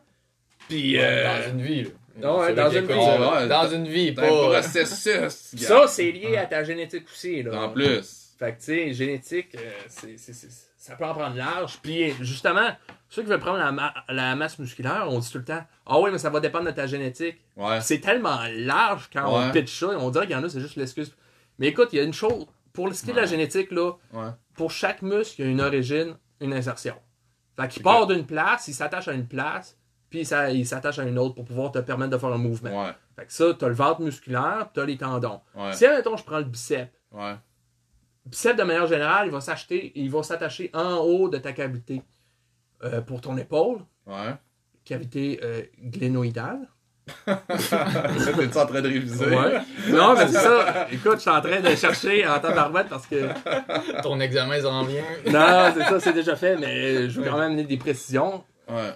[SPEAKER 3] Puis,
[SPEAKER 1] Ouais,
[SPEAKER 3] euh,
[SPEAKER 1] Dans une vie, là.
[SPEAKER 3] Non, dans une vie.
[SPEAKER 1] ça. Dans une vie,
[SPEAKER 2] C'est
[SPEAKER 1] pas.
[SPEAKER 2] un processus. gars.
[SPEAKER 3] ça, c'est lié à ta génétique aussi. Là.
[SPEAKER 2] En plus.
[SPEAKER 3] Fait que, tu sais, génétique, euh, c'est, c'est- c'est- ça peut en prendre large. Puis, justement, ceux qui veulent prendre la, ma- la masse musculaire, on dit tout le temps Ah oui, mais ça va dépendre de ta génétique.
[SPEAKER 2] Ouais.
[SPEAKER 3] C'est tellement large quand on pitch ça, on dirait qu'il y en a, c'est juste l'excuse. Mais écoute, il y a une chose, pour ce qui est de la génétique, là, pour chaque muscle, il y a une origine, une insertion. Fait qu'il part d'une place, il s'attache à une place, puis ça, il s'attache à une autre pour pouvoir te permettre de faire un mouvement. Fait que ça, t'as le ventre musculaire, t'as les tendons. Si, admettons, je prends le bicep,
[SPEAKER 2] Ouais.
[SPEAKER 3] le bicep, de manière générale, il va s'acheter, il va s'attacher en haut de ta cavité euh, pour ton épaule,
[SPEAKER 2] Ouais.
[SPEAKER 3] cavité euh, glénoïdale.
[SPEAKER 2] T'es-tu en train de réviser?
[SPEAKER 3] Ouais. Non, mais c'est ça. Écoute, je suis en train de chercher en temps d'arbatte parce que.
[SPEAKER 1] Ton examen s'en vient.
[SPEAKER 3] Non, c'est ça, c'est déjà fait, mais je veux quand même amener des précisions.
[SPEAKER 2] Ouais.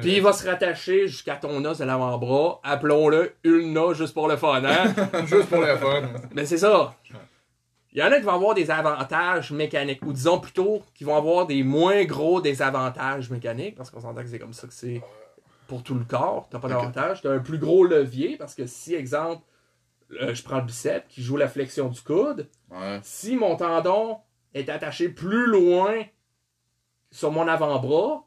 [SPEAKER 3] Puis il va se rattacher jusqu'à ton os de l'avant-bras. Appelons-le ulna juste pour le fun, hein?
[SPEAKER 1] Juste pour le fun.
[SPEAKER 3] mais c'est ça. Il y en a qui vont avoir des avantages mécaniques, ou disons plutôt qui vont avoir des moins gros désavantages mécaniques, parce qu'on s'entend que c'est comme ça que c'est pour tout le corps. T'as pas d'avantage. T'as un plus gros levier, parce que si, exemple, euh, je prends le bicep qui joue la flexion du coude,
[SPEAKER 2] Ouais.
[SPEAKER 3] si mon tendon est attaché plus loin sur mon avant-bras,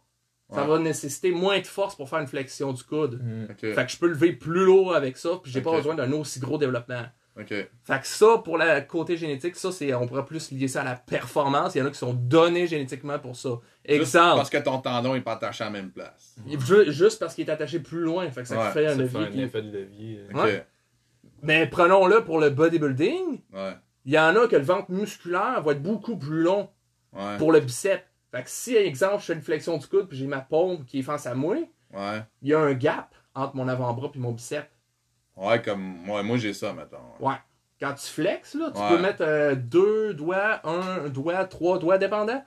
[SPEAKER 3] ça
[SPEAKER 2] Ouais.
[SPEAKER 3] va nécessiter moins de force pour faire une flexion du coude.
[SPEAKER 1] Mm.
[SPEAKER 3] Fait que je peux lever plus lourd avec ça, puis j'ai pas
[SPEAKER 2] Ok.
[SPEAKER 3] besoin d'un aussi gros développement. Fait que ça, pour le côté génétique, ça, c'est, on pourrait plus lier ça à la performance. Il y en a qui sont donnés génétiquement pour ça.
[SPEAKER 2] Juste
[SPEAKER 3] Exemple,
[SPEAKER 2] parce que ton tendon est pas attaché à la même place.
[SPEAKER 3] ju- juste parce qu'il est attaché plus loin. Fait que ça
[SPEAKER 2] Ouais,
[SPEAKER 3] fait un
[SPEAKER 1] Ça fait
[SPEAKER 3] levier.
[SPEAKER 1] un effet de levier.
[SPEAKER 3] Ouais. Mais prenons-le pour le bodybuilding.
[SPEAKER 2] Ouais.
[SPEAKER 3] Il y en a que le ventre musculaire va être beaucoup plus long
[SPEAKER 2] Ouais.
[SPEAKER 3] pour le bicep. Fait que si, exemple, je fais une flexion du coude puis j'ai ma paume qui est face à moi,
[SPEAKER 2] Ouais.
[SPEAKER 3] il y a un gap entre mon avant-bras puis mon bicep.
[SPEAKER 2] Ouais, comme moi, moi j'ai ça, mettons.
[SPEAKER 3] Ouais. Quand tu flexes, là, tu
[SPEAKER 2] Ouais.
[SPEAKER 3] peux mettre euh, deux doigts, un doigt, trois doigts dépendants.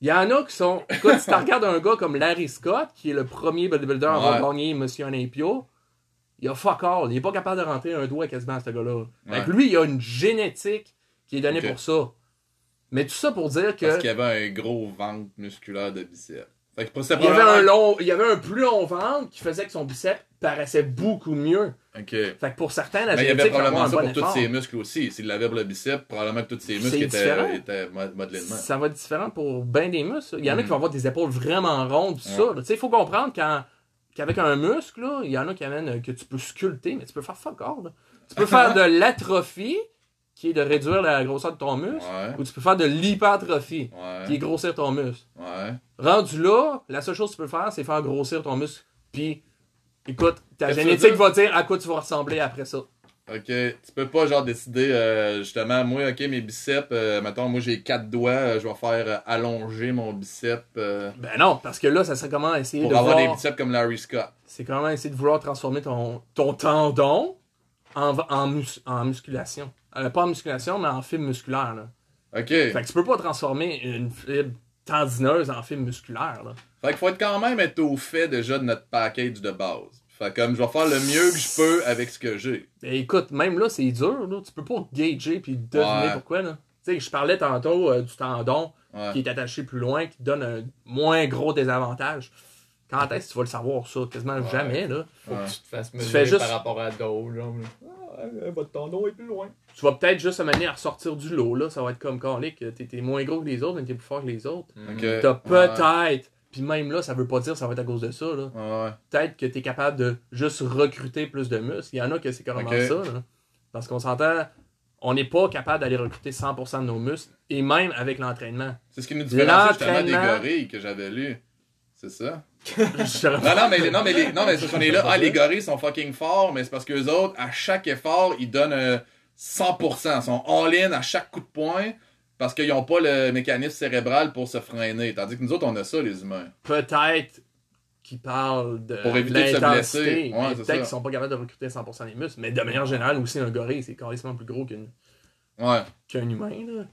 [SPEAKER 3] Il y en a qui sont. Écoute, si tu regardes un gars comme Larry Scott, qui est le premier bodybuilder à avoir
[SPEAKER 2] Ouais.
[SPEAKER 3] gagné Monsieur Olympio, il a fuck all. Il est pas capable de rentrer un doigt quasiment à ce gars-là. Fait que
[SPEAKER 2] Ouais.
[SPEAKER 3] lui, il a une génétique qui est donnée pour ça. Mais tout ça pour dire que.
[SPEAKER 2] Parce qu'il y avait un gros ventre musculaire de biceps. Fait que
[SPEAKER 3] Il y avait un long, il y avait un plus long ventre qui faisait que son bicep paraissait beaucoup mieux.
[SPEAKER 2] Ok.
[SPEAKER 3] Fait que pour certains, la
[SPEAKER 2] Mais il y avait probablement ça pour tous ses muscles aussi. S'il l'avait pour le bicep, probablement que tous ses muscles étaient, étaient modelés.
[SPEAKER 3] Ça va être différent pour bien des muscles. Il y en a qui vont avoir des épaules vraiment rondes, tout ça. Il faut comprendre quand- qu'avec un muscle, là, il y en a qui amènent que tu peux sculpter, mais tu peux faire fuck all. Tu peux faire de l'atrophie, qui est de réduire la grosseur de ton muscle,
[SPEAKER 2] Ouais.
[SPEAKER 3] ou tu peux faire de l'hypertrophie, qui est grossir ton muscle.
[SPEAKER 2] Ouais.
[SPEAKER 3] Rendu là, la seule chose que tu peux faire, c'est faire grossir ton muscle. Puis, écoute, ta
[SPEAKER 2] Qu'est-ce que tu
[SPEAKER 3] génétique
[SPEAKER 2] veux
[SPEAKER 3] va dire à quoi tu vas ressembler après ça.
[SPEAKER 2] Ok. Tu peux pas, genre, décider, euh, justement, moi, ok, mes biceps, euh, mettons, moi, j'ai quatre doigts, euh, je vais faire euh, allonger mon bicep euh,
[SPEAKER 3] Ben non, parce que là, ça serait comment essayer
[SPEAKER 2] pour
[SPEAKER 3] de
[SPEAKER 2] avoir
[SPEAKER 3] voir...
[SPEAKER 2] des biceps comme Larry Scott.
[SPEAKER 3] C'est comment essayer de vouloir transformer ton, ton tendon en, en, mus- en musculation. Euh, pas en musculation, mais en fibre musculaire. Là.
[SPEAKER 2] Ok.
[SPEAKER 3] Fait que tu peux pas transformer une fibre tendineuse en fibre musculaire. Là.
[SPEAKER 2] Fait qu'il faut être quand même être au fait déjà de notre package de base. Fait que comme je vais faire le mieux que je peux avec ce que j'ai.
[SPEAKER 3] Ben, écoute, même là, c'est dur. Là. Tu peux pas gager puis deviner
[SPEAKER 2] Ouais.
[SPEAKER 3] pourquoi. Là. Tu sais, je parlais tantôt euh, du tendon
[SPEAKER 2] Ouais.
[SPEAKER 3] qui est attaché plus loin, qui te donne un moins gros désavantage. Quand est-ce que tu vas le savoir, ça? Quasiment
[SPEAKER 1] Ouais.
[SPEAKER 3] jamais, là.
[SPEAKER 1] Faut
[SPEAKER 2] Ouais.
[SPEAKER 1] que tu te fasses
[SPEAKER 3] Tu
[SPEAKER 1] mesurer
[SPEAKER 3] fais juste-
[SPEAKER 1] par rapport à d'autres. Genre, ah, votre tendon est plus loin.
[SPEAKER 3] Tu vas peut-être juste amener à ressortir du lot, là. Ça va être comme Calic. T'es t'es moins gros que les autres, mais t'es plus fort que les autres. T'as
[SPEAKER 2] Ouais.
[SPEAKER 3] peut-être. Puis même là, ça veut pas dire que ça va être à cause de ça, là.
[SPEAKER 2] Ouais.
[SPEAKER 3] Peut-être que t'es capable de juste recruter plus de muscles. Il y en a que c'est carrément ça, là. Parce qu'on s'entend, on n'est pas capable d'aller recruter 100% de nos muscles. Et même avec l'entraînement.
[SPEAKER 2] C'est ce qui nous différencie justement des gorilles que j'avais lu. C'est ça? Non, non, mais, non, mais, les, non, mais c'est qu'on est là. Ah, les gorilles sont fucking forts, mais c'est parce qu'eux autres, à chaque effort, ils donnent euh, 100%. Ils sont all-in à chaque coup de poing parce qu'ils n'ont pas le mécanisme cérébral pour se freiner. Tandis que nous autres, on a ça, les humains.
[SPEAKER 3] peut-être qu'ils parlent de
[SPEAKER 2] Pour éviter de se
[SPEAKER 3] l'intensité,
[SPEAKER 2] blesser. Ouais,
[SPEAKER 3] peut-être qu'ils sont pas capables de recruter 100% des muscles. Mais de manière générale, aussi, un gorille, c'est carrément plus gros qu'une-
[SPEAKER 2] Ouais.
[SPEAKER 3] qu'un humain. Là.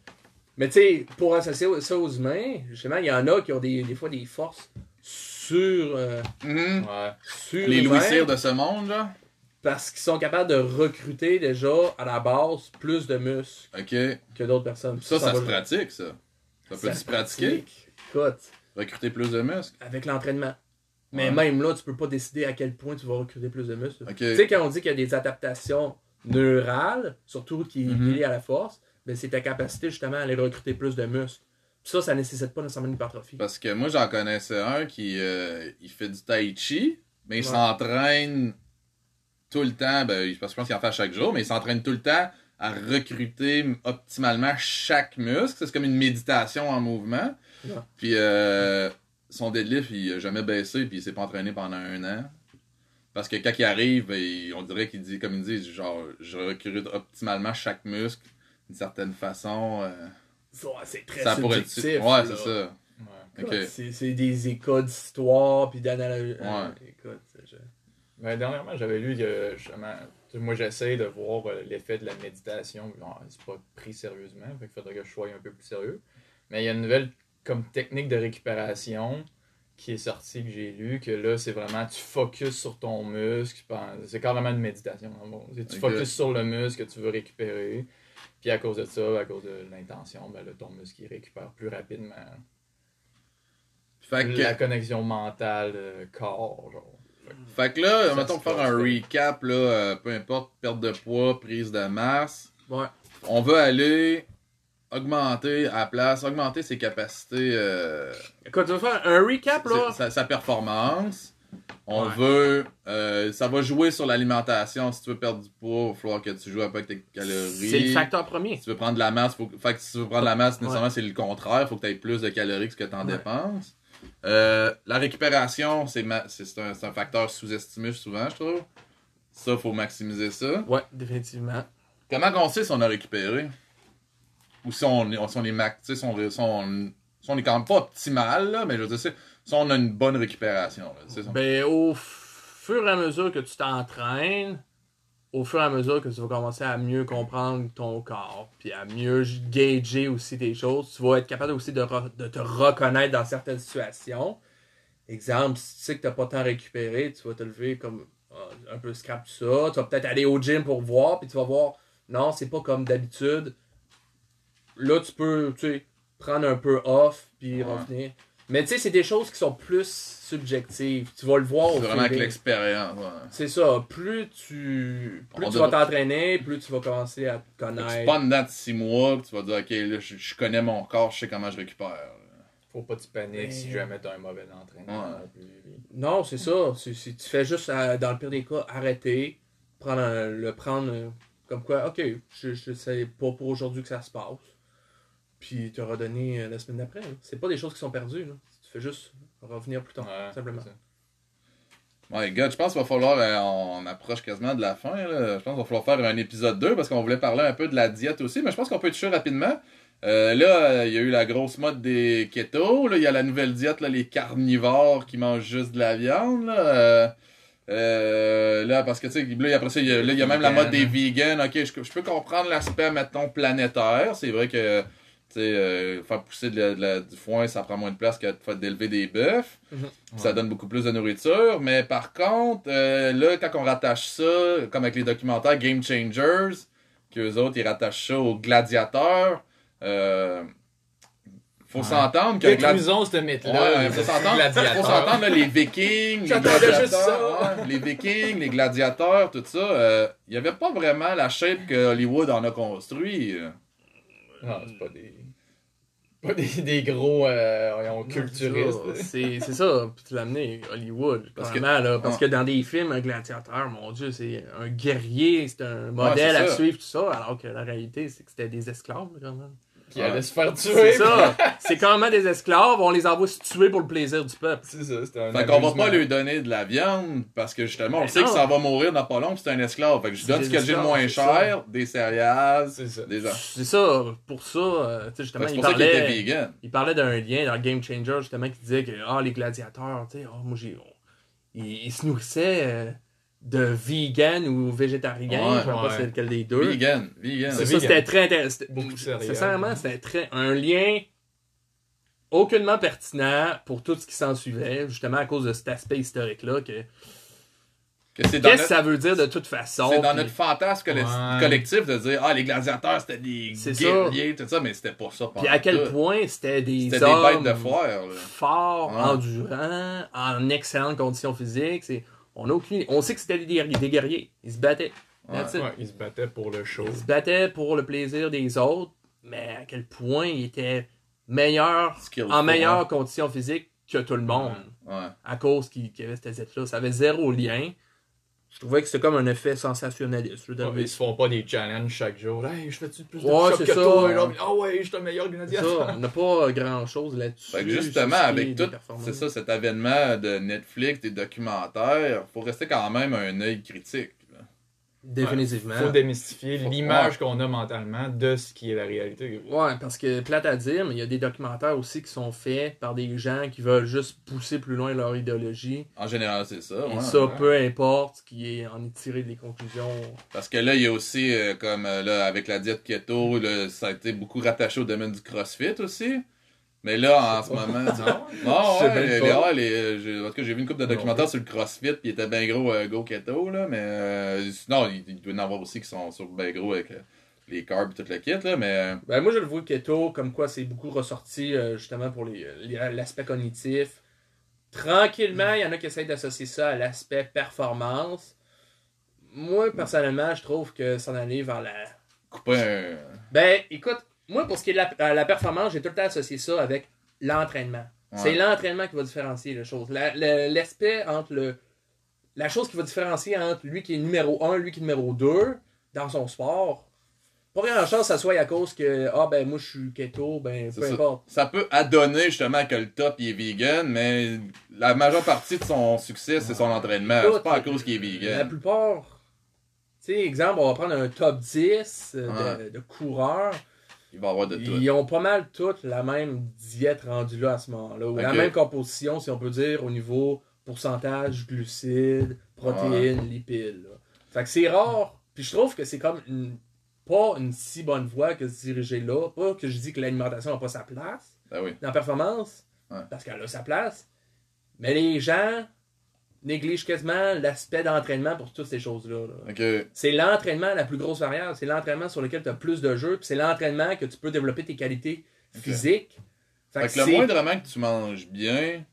[SPEAKER 3] Mais tu sais, pour associer ça aux humains, justement, il y en a qui ont des, des fois des forces sur, euh,
[SPEAKER 2] Mhm.
[SPEAKER 1] Ouais.
[SPEAKER 3] sur
[SPEAKER 2] Les Louis Cyr de ce monde, là.
[SPEAKER 3] Parce qu'ils sont capables de recruter déjà à la base plus de muscles que d'autres personnes.
[SPEAKER 2] Ça, ça, se pratique, ça. Ça peut
[SPEAKER 3] ça
[SPEAKER 2] se pratiquer.
[SPEAKER 3] pratique. Écoute,
[SPEAKER 2] Recruter plus de muscles?
[SPEAKER 3] avec l'entraînement. Mais
[SPEAKER 2] Ouais.
[SPEAKER 3] même là, tu peux pas décider à quel point tu vas recruter plus de muscles. Tu sais, quand on dit qu'il y a des adaptations neurales, surtout qui est liées à la force, ben c'est ta capacité justement à aller recruter plus de muscles. Puis ça, ça nécessite pas nécessairement une hypertrophie.
[SPEAKER 2] Parce que moi, j'en connaissais un qui euh, il fait du tai chi, mais il
[SPEAKER 3] Ouais.
[SPEAKER 2] Tout le temps. Ben, parce que je pense qu'il en fait à chaque jour, mais il s'entraîne tout le temps à recruter optimalement chaque muscle. C'est comme une méditation en mouvement.
[SPEAKER 3] Ouais.
[SPEAKER 2] Puis euh, son deadlift, il a jamais baissé, puis il s'est pas entraîné pendant un an. Parce que quand il arrive, ben, il- on dirait qu'il dit, comme il dit, genre, je recrute optimalement chaque muscle d'une certaine façon. euh,
[SPEAKER 3] Ça, c'est très
[SPEAKER 2] ça pourrait être. Ouais, c'est ça.
[SPEAKER 1] Ouais.
[SPEAKER 3] C'est c'est des écoles d'histoire puis d'analogie.
[SPEAKER 2] Ouais.
[SPEAKER 1] Ben, dernièrement, j'avais lu que justement, moi j'essaie de voir euh, l'effet de la méditation. Bon, c'est pas pris sérieusement, fait qu'il faudrait que je sois un peu plus sérieux. Mais il y a une nouvelle comme technique de récupération qui est sortie que j'ai lu que là c'est vraiment tu focuses sur ton muscle. C'est carrément une méditation. gros. C'est Tu focuses sur le muscle que tu veux récupérer. Puis à cause de ça, à cause de l'intention, ben là, ton muscle il récupère plus rapidement.
[SPEAKER 2] Fait que,
[SPEAKER 1] La connexion mentale euh, corps, genre.
[SPEAKER 2] Fait que là,
[SPEAKER 1] Ça,
[SPEAKER 2] mettons faire un recap, là, euh, peu importe, perte de poids, prise de masse.
[SPEAKER 3] Ouais.
[SPEAKER 2] On veut aller augmenter à la place, augmenter ses capacités, euh,
[SPEAKER 3] Écoute, tu vas faire un recap là?
[SPEAKER 2] sa, sa performance. On
[SPEAKER 3] Ouais.
[SPEAKER 2] veut, euh, ça va jouer sur l'alimentation. Si tu veux perdre du poids, il va falloir que tu joues un peu avec tes calories.
[SPEAKER 3] C'est le facteur premier.
[SPEAKER 2] Si tu veux prendre de la masse, faut... fait que si tu veux prendre de la masse, nécessairement, c'est le contraire. faut que tu aies plus de calories que ce que tu en
[SPEAKER 3] Ouais.
[SPEAKER 2] dépenses. Euh, la récupération, c'est ma- un, facteur sous-estimé souvent, je trouve. Ça, faut maximiser ça.
[SPEAKER 3] Ouais, définitivement.
[SPEAKER 2] Comment qu'on sait si on a récupéré? Ou si on, si on est max, si on, si on- si on est quand même pas optimal, là, mais je veux dire, si on a une bonne récupération. là, si on-
[SPEAKER 3] Ben, au fur et à mesure que tu t'entraînes, au fur et à mesure que tu vas commencer à mieux comprendre ton corps, puis à mieux gager aussi des choses, tu vas être capable aussi de, te reconnaître dans certaines situations. Exemple, si tu sais que tu n'as pas tant récupéré, tu vas te lever comme euh, un peu scrap tout ça. Tu vas peut-être aller au gym pour voir, puis tu vas voir, non, c'est pas comme d'habitude. Là, tu peux, tu sais, prendre un peu off, puis
[SPEAKER 2] Ouais.
[SPEAKER 3] revenir. Mais tu sais, c'est des choses qui sont plus subjectives. Tu vas le voir au
[SPEAKER 2] C'est vraiment avec l'expérience. ouais.
[SPEAKER 3] C'est ça. Plus tu, plus
[SPEAKER 2] On
[SPEAKER 3] tu vas t'entraîner, plus tu vas commencer à te
[SPEAKER 2] que C'est
[SPEAKER 3] connaître.
[SPEAKER 2] pas dedans de 6 mois que tu vas dire, ok, là, je, je connais mon corps, je sais comment je récupère.
[SPEAKER 1] Faut pas que tu paniques
[SPEAKER 3] Mais-
[SPEAKER 1] si jamais t'as un mauvais entraînement.
[SPEAKER 2] Ouais.
[SPEAKER 1] non
[SPEAKER 3] c'est ça. C'est- c'est- tu fais juste, euh, dans le pire des cas, arrêter, prendre un- le prendre euh, comme quoi, ok, je, je sais pas pour aujourd'hui que ça se passe. Puis te redonner euh, la semaine d'après. C'est pas des choses qui sont perdues. Là. Tu fais juste revenir plus tard,
[SPEAKER 1] Ouais,
[SPEAKER 3] simplement.
[SPEAKER 2] My God, je pense qu'il va falloir, euh, on approche quasiment de la fin, là. je pense qu'il va falloir faire un épisode 2 parce qu'on voulait parler un peu de la diète aussi, mais je pense qu'on peut toucher rapidement. Euh, là, euh, il y a eu la grosse mode des keto, là, il y a la nouvelle diète, là, les carnivores qui mangent juste de la viande, là. Euh, euh, là, parce que, tu sais, là, après ça, il y a, là, il y a même la mode des vegans. Ok, je, je peux comprendre l'aspect, mettons, planétaire. C'est vrai que, tu euh, faire pousser de la- de la- du foin, ça prend moins de place que de faire d'élever des bœufs. Ça
[SPEAKER 1] Ouais.
[SPEAKER 2] donne beaucoup plus de nourriture. Mais par contre, euh, là, quand on rattache ça, comme avec les documentaires Game Changers, qu'eux autres, ils rattachent ça aux gladiateurs, euh, faut
[SPEAKER 1] Ouais.
[SPEAKER 2] s'entendre que le gladi-
[SPEAKER 1] Détruisons ce mythe-là.
[SPEAKER 2] Ouais, faut s'entendre,
[SPEAKER 1] gladiateurs.
[SPEAKER 2] faut s'entendre, là, les vikings, les
[SPEAKER 1] juste
[SPEAKER 2] gladiateurs,
[SPEAKER 1] ça.
[SPEAKER 2] ouais, les vikings, les gladiateurs, tout ça, il y avait pas vraiment la shape que Hollywood en a construit. euh.
[SPEAKER 1] Non, c'est pas des. Pas des, des gros euh, culturistes.
[SPEAKER 3] C'est ça. C'est c'est ça. Puis tu l'as amené, Hollywood.
[SPEAKER 2] Parce
[SPEAKER 3] Parce, là, parce que dans des films, un gladiateur, mon Dieu, c'est un guerrier, c'est un modèle à
[SPEAKER 2] ça.
[SPEAKER 3] suivre, tout ça. Alors que la réalité, c'est que c'était des esclaves, quand même.
[SPEAKER 1] Qui allaient se faire tuer.
[SPEAKER 3] C'est ça. C'est même des esclaves, on les envoie se tuer pour le plaisir du peuple.
[SPEAKER 1] C'est ça, c'était un.
[SPEAKER 2] Fait qu'on va pas lui donner de la viande parce que justement, on sait que ça va mourir dans pas long, pis c'est un esclave. Fait que je donne ce que j'ai le
[SPEAKER 3] esclaves,
[SPEAKER 2] moins cher, des céréales,
[SPEAKER 1] C'est ça.
[SPEAKER 2] des.
[SPEAKER 3] C'est ça. Pour ça, euh, tu sais, justement, il
[SPEAKER 2] pour ça qu'il était
[SPEAKER 3] parlait,
[SPEAKER 2] vegan.
[SPEAKER 3] il parlait d'un lien dans Game Changer, justement, qui disait que ah, les gladiateurs, tu sais, ah, moi, j'ai. Ils, ils se nourrissaient euh, de vegan ou végétarien,
[SPEAKER 2] Ouais,
[SPEAKER 3] je sais pas c'est lequel des deux.
[SPEAKER 2] Vegan, vegan.
[SPEAKER 3] C'est ça, c'était très intéressant. Sincèrement, c'était très un lien aucunement pertinent pour tout ce qui s'en suivait, justement à cause de cet aspect historique-là. Que... Qu'est-ce que
[SPEAKER 2] notre-
[SPEAKER 3] ça veut dire de toute façon?
[SPEAKER 2] C'est dans
[SPEAKER 3] puis-
[SPEAKER 2] notre fantasme
[SPEAKER 1] Ouais.
[SPEAKER 2] collectif de dire Ah, les gladiateurs c'était des
[SPEAKER 3] C'est
[SPEAKER 2] guerriers, tout ça, mais c'était pas ça.
[SPEAKER 3] Puis à quel
[SPEAKER 2] tout.
[SPEAKER 3] point c'était des
[SPEAKER 2] C'était des
[SPEAKER 3] hommes
[SPEAKER 2] bêtes de foire. là.
[SPEAKER 3] forts,
[SPEAKER 2] Ouais.
[SPEAKER 3] endurants, en excellentes conditions physiques. C'est... On a aucune... On sait que c'était des guerriers. Des guerriers. Ils se battaient.
[SPEAKER 1] Ouais, ils se battaient pour le show.
[SPEAKER 3] Ils se battaient pour le plaisir des autres, mais à quel point ils étaient meilleurs,
[SPEAKER 2] Skillful,
[SPEAKER 3] en meilleures conditions physiques que tout le monde.
[SPEAKER 2] Ouais.
[SPEAKER 3] À cause qu'il qu'il y avait cette zette-là. Ça avait zéro lien. Je trouvais que c'était comme un effet sensationnaliste.
[SPEAKER 1] Ouais,
[SPEAKER 3] d'arriver
[SPEAKER 1] ils se font pas des challenges chaque jour. Hey, je fais-tu plus de
[SPEAKER 3] Ouais,
[SPEAKER 1] que
[SPEAKER 3] ça.
[SPEAKER 1] toi? Ah ouais, je suis le meilleur
[SPEAKER 3] Ça,
[SPEAKER 1] gladiateur.
[SPEAKER 3] on n'a pas grand chose là-dessus.
[SPEAKER 2] Fait que justement, avec tout, c'est ça, cet avènement de Netflix, des documentaires, faut rester quand même un œil critique.
[SPEAKER 3] Définitivement.
[SPEAKER 1] Faut démystifier l'image
[SPEAKER 2] ouais.
[SPEAKER 1] qu'on a mentalement de ce qui est la réalité.
[SPEAKER 3] Ouais, parce que plate à dire, mais il y a des documentaires aussi qui sont faits par des gens qui veulent juste pousser plus loin leur idéologie.
[SPEAKER 2] En général, c'est ça.
[SPEAKER 3] Et
[SPEAKER 2] ouais.
[SPEAKER 3] ça,
[SPEAKER 1] ouais.
[SPEAKER 3] peu importe ce qui est en est tiré des conclusions.
[SPEAKER 2] Parce que là, il y a aussi, euh, comme euh, là, avec la diète keto, là, ça a été beaucoup rattaché au domaine du crossfit aussi. Mais là, en ce moment.
[SPEAKER 1] Non? Sais
[SPEAKER 2] ouais,
[SPEAKER 1] même
[SPEAKER 2] les, euh, j'ai- tout cas, j'ai vu une couple de documentaires sur le CrossFit, puis il était bien gros euh, go keto, là, mais euh, non, il, il doit y en avoir aussi qui sont sur bien gros avec euh, les carbs et tout le kit, là, mais
[SPEAKER 3] Ben, moi, je le vois keto, comme quoi c'est beaucoup ressorti justement pour l'aspect cognitif. Tranquillement, il y en a qui essayent d'associer ça à l'aspect performance. Moi, personnellement, je trouve que s'en aller vers la.
[SPEAKER 2] couper un.
[SPEAKER 3] Ben, écoute, moi, pour ce qui est de la, euh, la performance, j'ai tout le temps associé ça avec l'entraînement.
[SPEAKER 2] Ouais.
[SPEAKER 3] C'est l'entraînement qui va différencier les choses. La- L'aspect entre le. La chose qui va différencier entre lui qui est numéro 1 lui qui est numéro 2 dans son sport. Pas grand chance que ça soit à cause que, ah ben moi je suis keto, ben peu
[SPEAKER 2] ça.
[SPEAKER 3] importe.
[SPEAKER 2] Ça peut adonner justement que le top il est vegan, mais la majeure partie de son succès, c'est son entraînement. C'est pas à cause qu'il est
[SPEAKER 3] La
[SPEAKER 2] vegan.
[SPEAKER 3] plupart, tu sais, exemple, on va prendre un top 10 euh, de,
[SPEAKER 2] Ouais.
[SPEAKER 3] de coureurs.
[SPEAKER 2] Il va avoir de tout.
[SPEAKER 3] Ils ont pas mal toutes la même diète rendue là à ce moment-là. Ou la même composition, si on peut dire, au niveau pourcentage glucides, protéines, lipides. là. Fait que c'est rare. Puis je trouve que c'est comme une- pas une si bonne voie que de se diriger là. Pas que je dis que l'alimentation n'a pas sa place
[SPEAKER 2] Ben oui.
[SPEAKER 3] dans la performance,
[SPEAKER 2] Ouais.
[SPEAKER 3] parce qu'elle a sa place. Mais les gens négligent quasiment l'aspect d'entraînement pour toutes ces choses-là. là. C'est l'entraînement la plus grosse variable. C'est l'entraînement sur lequel tu as plus de jeux. C'est l'entraînement que tu peux développer tes qualités physiques. Fait
[SPEAKER 2] fait
[SPEAKER 3] que
[SPEAKER 2] que le moindrement que tu manges bien,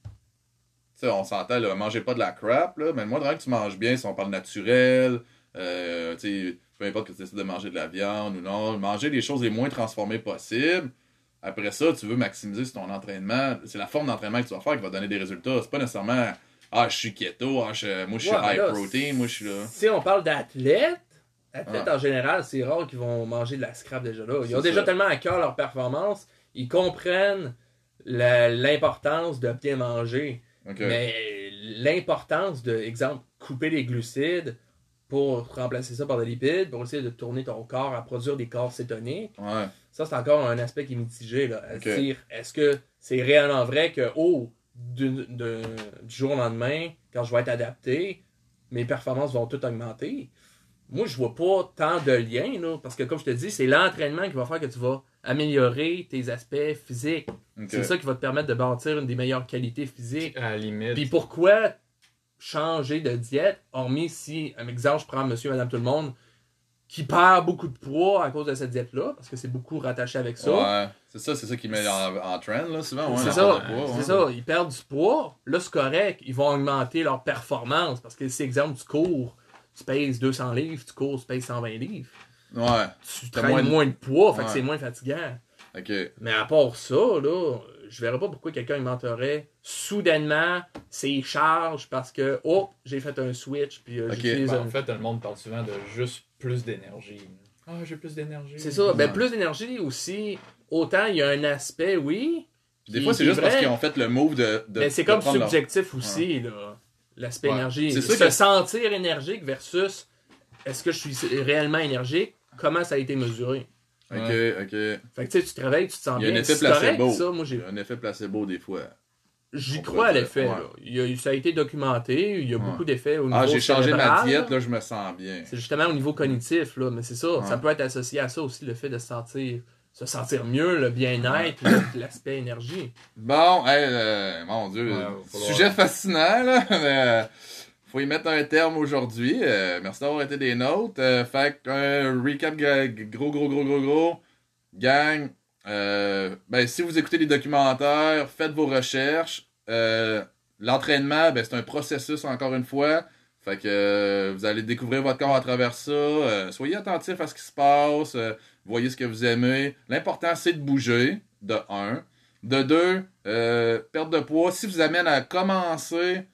[SPEAKER 2] tu sais, on s'entend, là, mangez pas de la crap, là, mais le moindrement que tu manges bien, si on parle naturel, euh, peu importe que tu décides de manger de la viande ou non, manger les choses les moins transformées possibles. Après ça, tu veux maximiser ton entraînement. C'est la forme d'entraînement que tu vas faire qui va donner des résultats. C'est pas nécessairement Ah, je suis keto, ah, je- moi je suis
[SPEAKER 3] Ouais,
[SPEAKER 2] high
[SPEAKER 3] là,
[SPEAKER 2] protein, moi je suis là.
[SPEAKER 3] Si on parle d'athlètes, athlètes
[SPEAKER 2] Ouais.
[SPEAKER 3] en général, c'est rare qu'ils vont manger de la scrap déjà là. Ils ont déjà
[SPEAKER 2] ça.
[SPEAKER 3] tellement à cœur leur performance, ils comprennent l'importance de bien manger. Mais l'importance de, exemple, couper les glucides pour remplacer ça par des lipides, pour essayer de tourner ton corps à produire des corps cétoniques,
[SPEAKER 2] Ouais.
[SPEAKER 3] ça c'est encore un aspect qui est mitigé. Là, à dire, est-ce que c'est réellement vrai que, oh, du, de- du jour au lendemain, quand je vais être adapté, mes performances vont toutes augmenter? Moi, je vois pas tant de liens, là, parce que comme je te dis, c'est l'entraînement qui va faire que tu vas améliorer tes aspects physiques. C'est ça qui va te permettre de bâtir une des meilleures qualités physiques.
[SPEAKER 1] À la limite.
[SPEAKER 3] Puis pourquoi changer de diète, hormis si, un exemple, je prends monsieur, madame, tout le monde, qui perd beaucoup de poids à cause de cette diète-là, parce que c'est beaucoup rattaché avec ça.
[SPEAKER 2] Ouais, c'est ça, c'est ça qui met en, en trend, là, souvent. Ouais,
[SPEAKER 3] c'est ça, c'est
[SPEAKER 2] ouais.
[SPEAKER 3] ça. Ils perdent du poids. Là, c'est correct. Ils vont augmenter leur performance. Parce que si, exemple, tu cours, tu pèses 200 livres, tu cours, tu pèses 120 livres.
[SPEAKER 2] Ouais,
[SPEAKER 3] Tu traînes
[SPEAKER 2] moins
[SPEAKER 3] moins
[SPEAKER 2] de-
[SPEAKER 3] de, poids, fait
[SPEAKER 2] Ouais.
[SPEAKER 3] que c'est moins fatigant.
[SPEAKER 2] ok.
[SPEAKER 3] Mais à part ça, là, je verrais pas pourquoi quelqu'un augmenterait soudainement ses charges parce que, oh, j'ai fait un switch, puis euh,
[SPEAKER 1] Ben,
[SPEAKER 3] un-
[SPEAKER 1] en fait, le monde parle souvent de juste plus d'énergie. Ah, j'ai plus d'énergie.
[SPEAKER 3] C'est ça. Ben, plus d'énergie aussi. Autant il y a un aspect, oui.
[SPEAKER 2] Puis des fois, c'est juste parce qu'ils ont fait le move de. de
[SPEAKER 3] Mais c'est
[SPEAKER 2] de
[SPEAKER 3] comme
[SPEAKER 2] leur-
[SPEAKER 3] subjectif aussi, là. L'aspect
[SPEAKER 1] Ouais.
[SPEAKER 3] énergie.
[SPEAKER 2] C'est
[SPEAKER 3] Se
[SPEAKER 2] ça que-
[SPEAKER 3] sentir énergique versus est-ce que je suis réellement énergique, comment ça a été mesuré?
[SPEAKER 2] Ok, ok.
[SPEAKER 3] Fait que tu sais, tu te réveilles, tu te sens
[SPEAKER 2] Il y a
[SPEAKER 3] bien.
[SPEAKER 2] un effet placebo.
[SPEAKER 3] ça. Moi,
[SPEAKER 2] Il
[SPEAKER 3] j'ai
[SPEAKER 2] y a un effet placebo des fois.
[SPEAKER 3] J'y crois à l'effet.
[SPEAKER 2] ouais.
[SPEAKER 3] là. Il y a- ça a été documenté. Il y a
[SPEAKER 2] Ouais.
[SPEAKER 3] beaucoup d'effets au niveau
[SPEAKER 2] Ah, j'ai changé ma diète,
[SPEAKER 3] là.
[SPEAKER 2] je me sens bien.
[SPEAKER 3] C'est justement au niveau cognitif, là. Mais c'est ça.
[SPEAKER 2] Ouais.
[SPEAKER 3] Ça peut être associé à ça aussi, le fait de se sentir, se sentir mieux, le bien-être, l'aspect énergie.
[SPEAKER 2] Bon, hey, euh, mon Dieu.
[SPEAKER 1] Ouais, va falloir-
[SPEAKER 2] Sujet fascinant, là. mais, euh, faut y mettre un terme aujourd'hui. Euh, merci d'avoir été des nôtres. Euh, fait un recap gros, gros, gros, gros, gros. Gang, euh, ben, si vous écoutez les documentaires, faites vos recherches. Euh, L'entraînement, ben, c'est un processus, encore une fois. Fait que euh, vous allez découvrir votre corps à travers ça. Euh, soyez attentifs à ce qui se passe. voyez ce que vous aimez. L'important, c'est de bouger, de un. De deux, perte de poids. Si vous amène à commencer,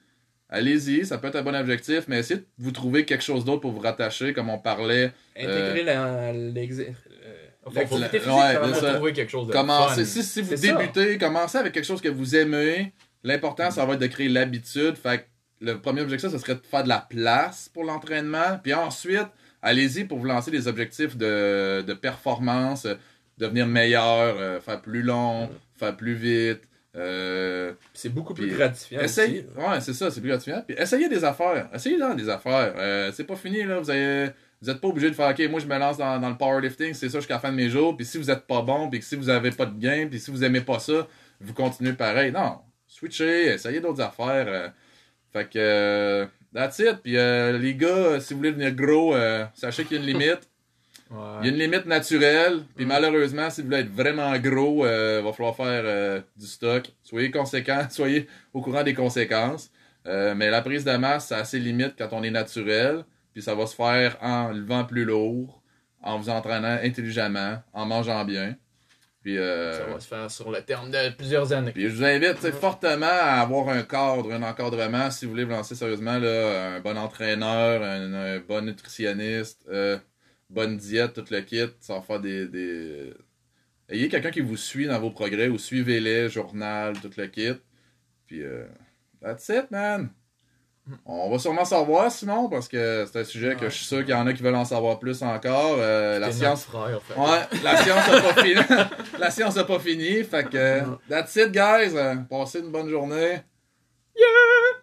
[SPEAKER 2] allez-y, ça peut être un bon objectif, mais essayez de vous trouver quelque chose d'autre pour vous rattacher, comme on parlait.
[SPEAKER 3] Intégrer la- l'exé- euh,
[SPEAKER 1] Faut-
[SPEAKER 3] l'activité
[SPEAKER 2] faut-
[SPEAKER 3] physique,
[SPEAKER 2] ouais,
[SPEAKER 3] ça
[SPEAKER 1] trouver quelque chose de
[SPEAKER 2] Commencez, si, si vous
[SPEAKER 3] ça.
[SPEAKER 2] débutez, commencez avec quelque chose que vous aimez. L'important, ça va être de créer l'habitude. Fait que le premier objectif, ce serait de faire de la place pour l'entraînement. Puis ensuite, allez-y pour vous lancer des objectifs de, de performance, euh, devenir meilleur, euh, faire plus long, faire plus vite. Euh,
[SPEAKER 3] C'est beaucoup plus gratifiant aussi.
[SPEAKER 2] ouais, c'est ça, c'est plus gratifiant. Puis essayez des affaires. Essayez dans des affaires. Euh, c'est pas fini, là. Vous avez, vous êtes pas obligé de faire, OK, moi, je me lance dans, dans le powerlifting, c'est ça jusqu'à la fin de mes jours. Puis si vous êtes pas bon, puis que si vous avez pas de gain, puis si vous aimez pas ça, vous continuez pareil. Non. Switchez, essayez d'autres affaires. euh. fait que, that's it. Puis les gars, si vous voulez devenir gros, euh, sachez qu'il y a une limite.
[SPEAKER 1] Ouais.
[SPEAKER 2] Il y a une limite naturelle, puis malheureusement, si vous voulez être vraiment gros, il va falloir faire euh, du stock. Soyez conséquents, soyez au courant des conséquences. Euh, mais la prise de masse, ça a ses limites quand on est naturel, puis ça va se faire en levant plus lourd, en vous entraînant intelligemment, en mangeant bien. Puis, euh,
[SPEAKER 1] Ça va se faire sur le terme de plusieurs années.
[SPEAKER 2] puis je vous invite fortement à avoir un cadre, un encadrement, si vous voulez vous lancer sérieusement, là, un bon entraîneur, un, un bon nutritionniste, euh, bonne diète, tout le kit, va faire des... des... Ayez quelqu'un qui vous suit dans vos progrès, ou suivez-les, journal, tout le kit. Puis, euh, that's it, man! On va sûrement savoir, Simon, parce que c'est un sujet que je suis sûr qu'il y en a qui veulent en savoir plus encore. Euh, la science
[SPEAKER 1] frère, fait.
[SPEAKER 2] Ouais, la science n'a pas fini. la science n'a pas fini. Fait que, that's it, guys. Euh, Passez une bonne journée.
[SPEAKER 3] Yeah!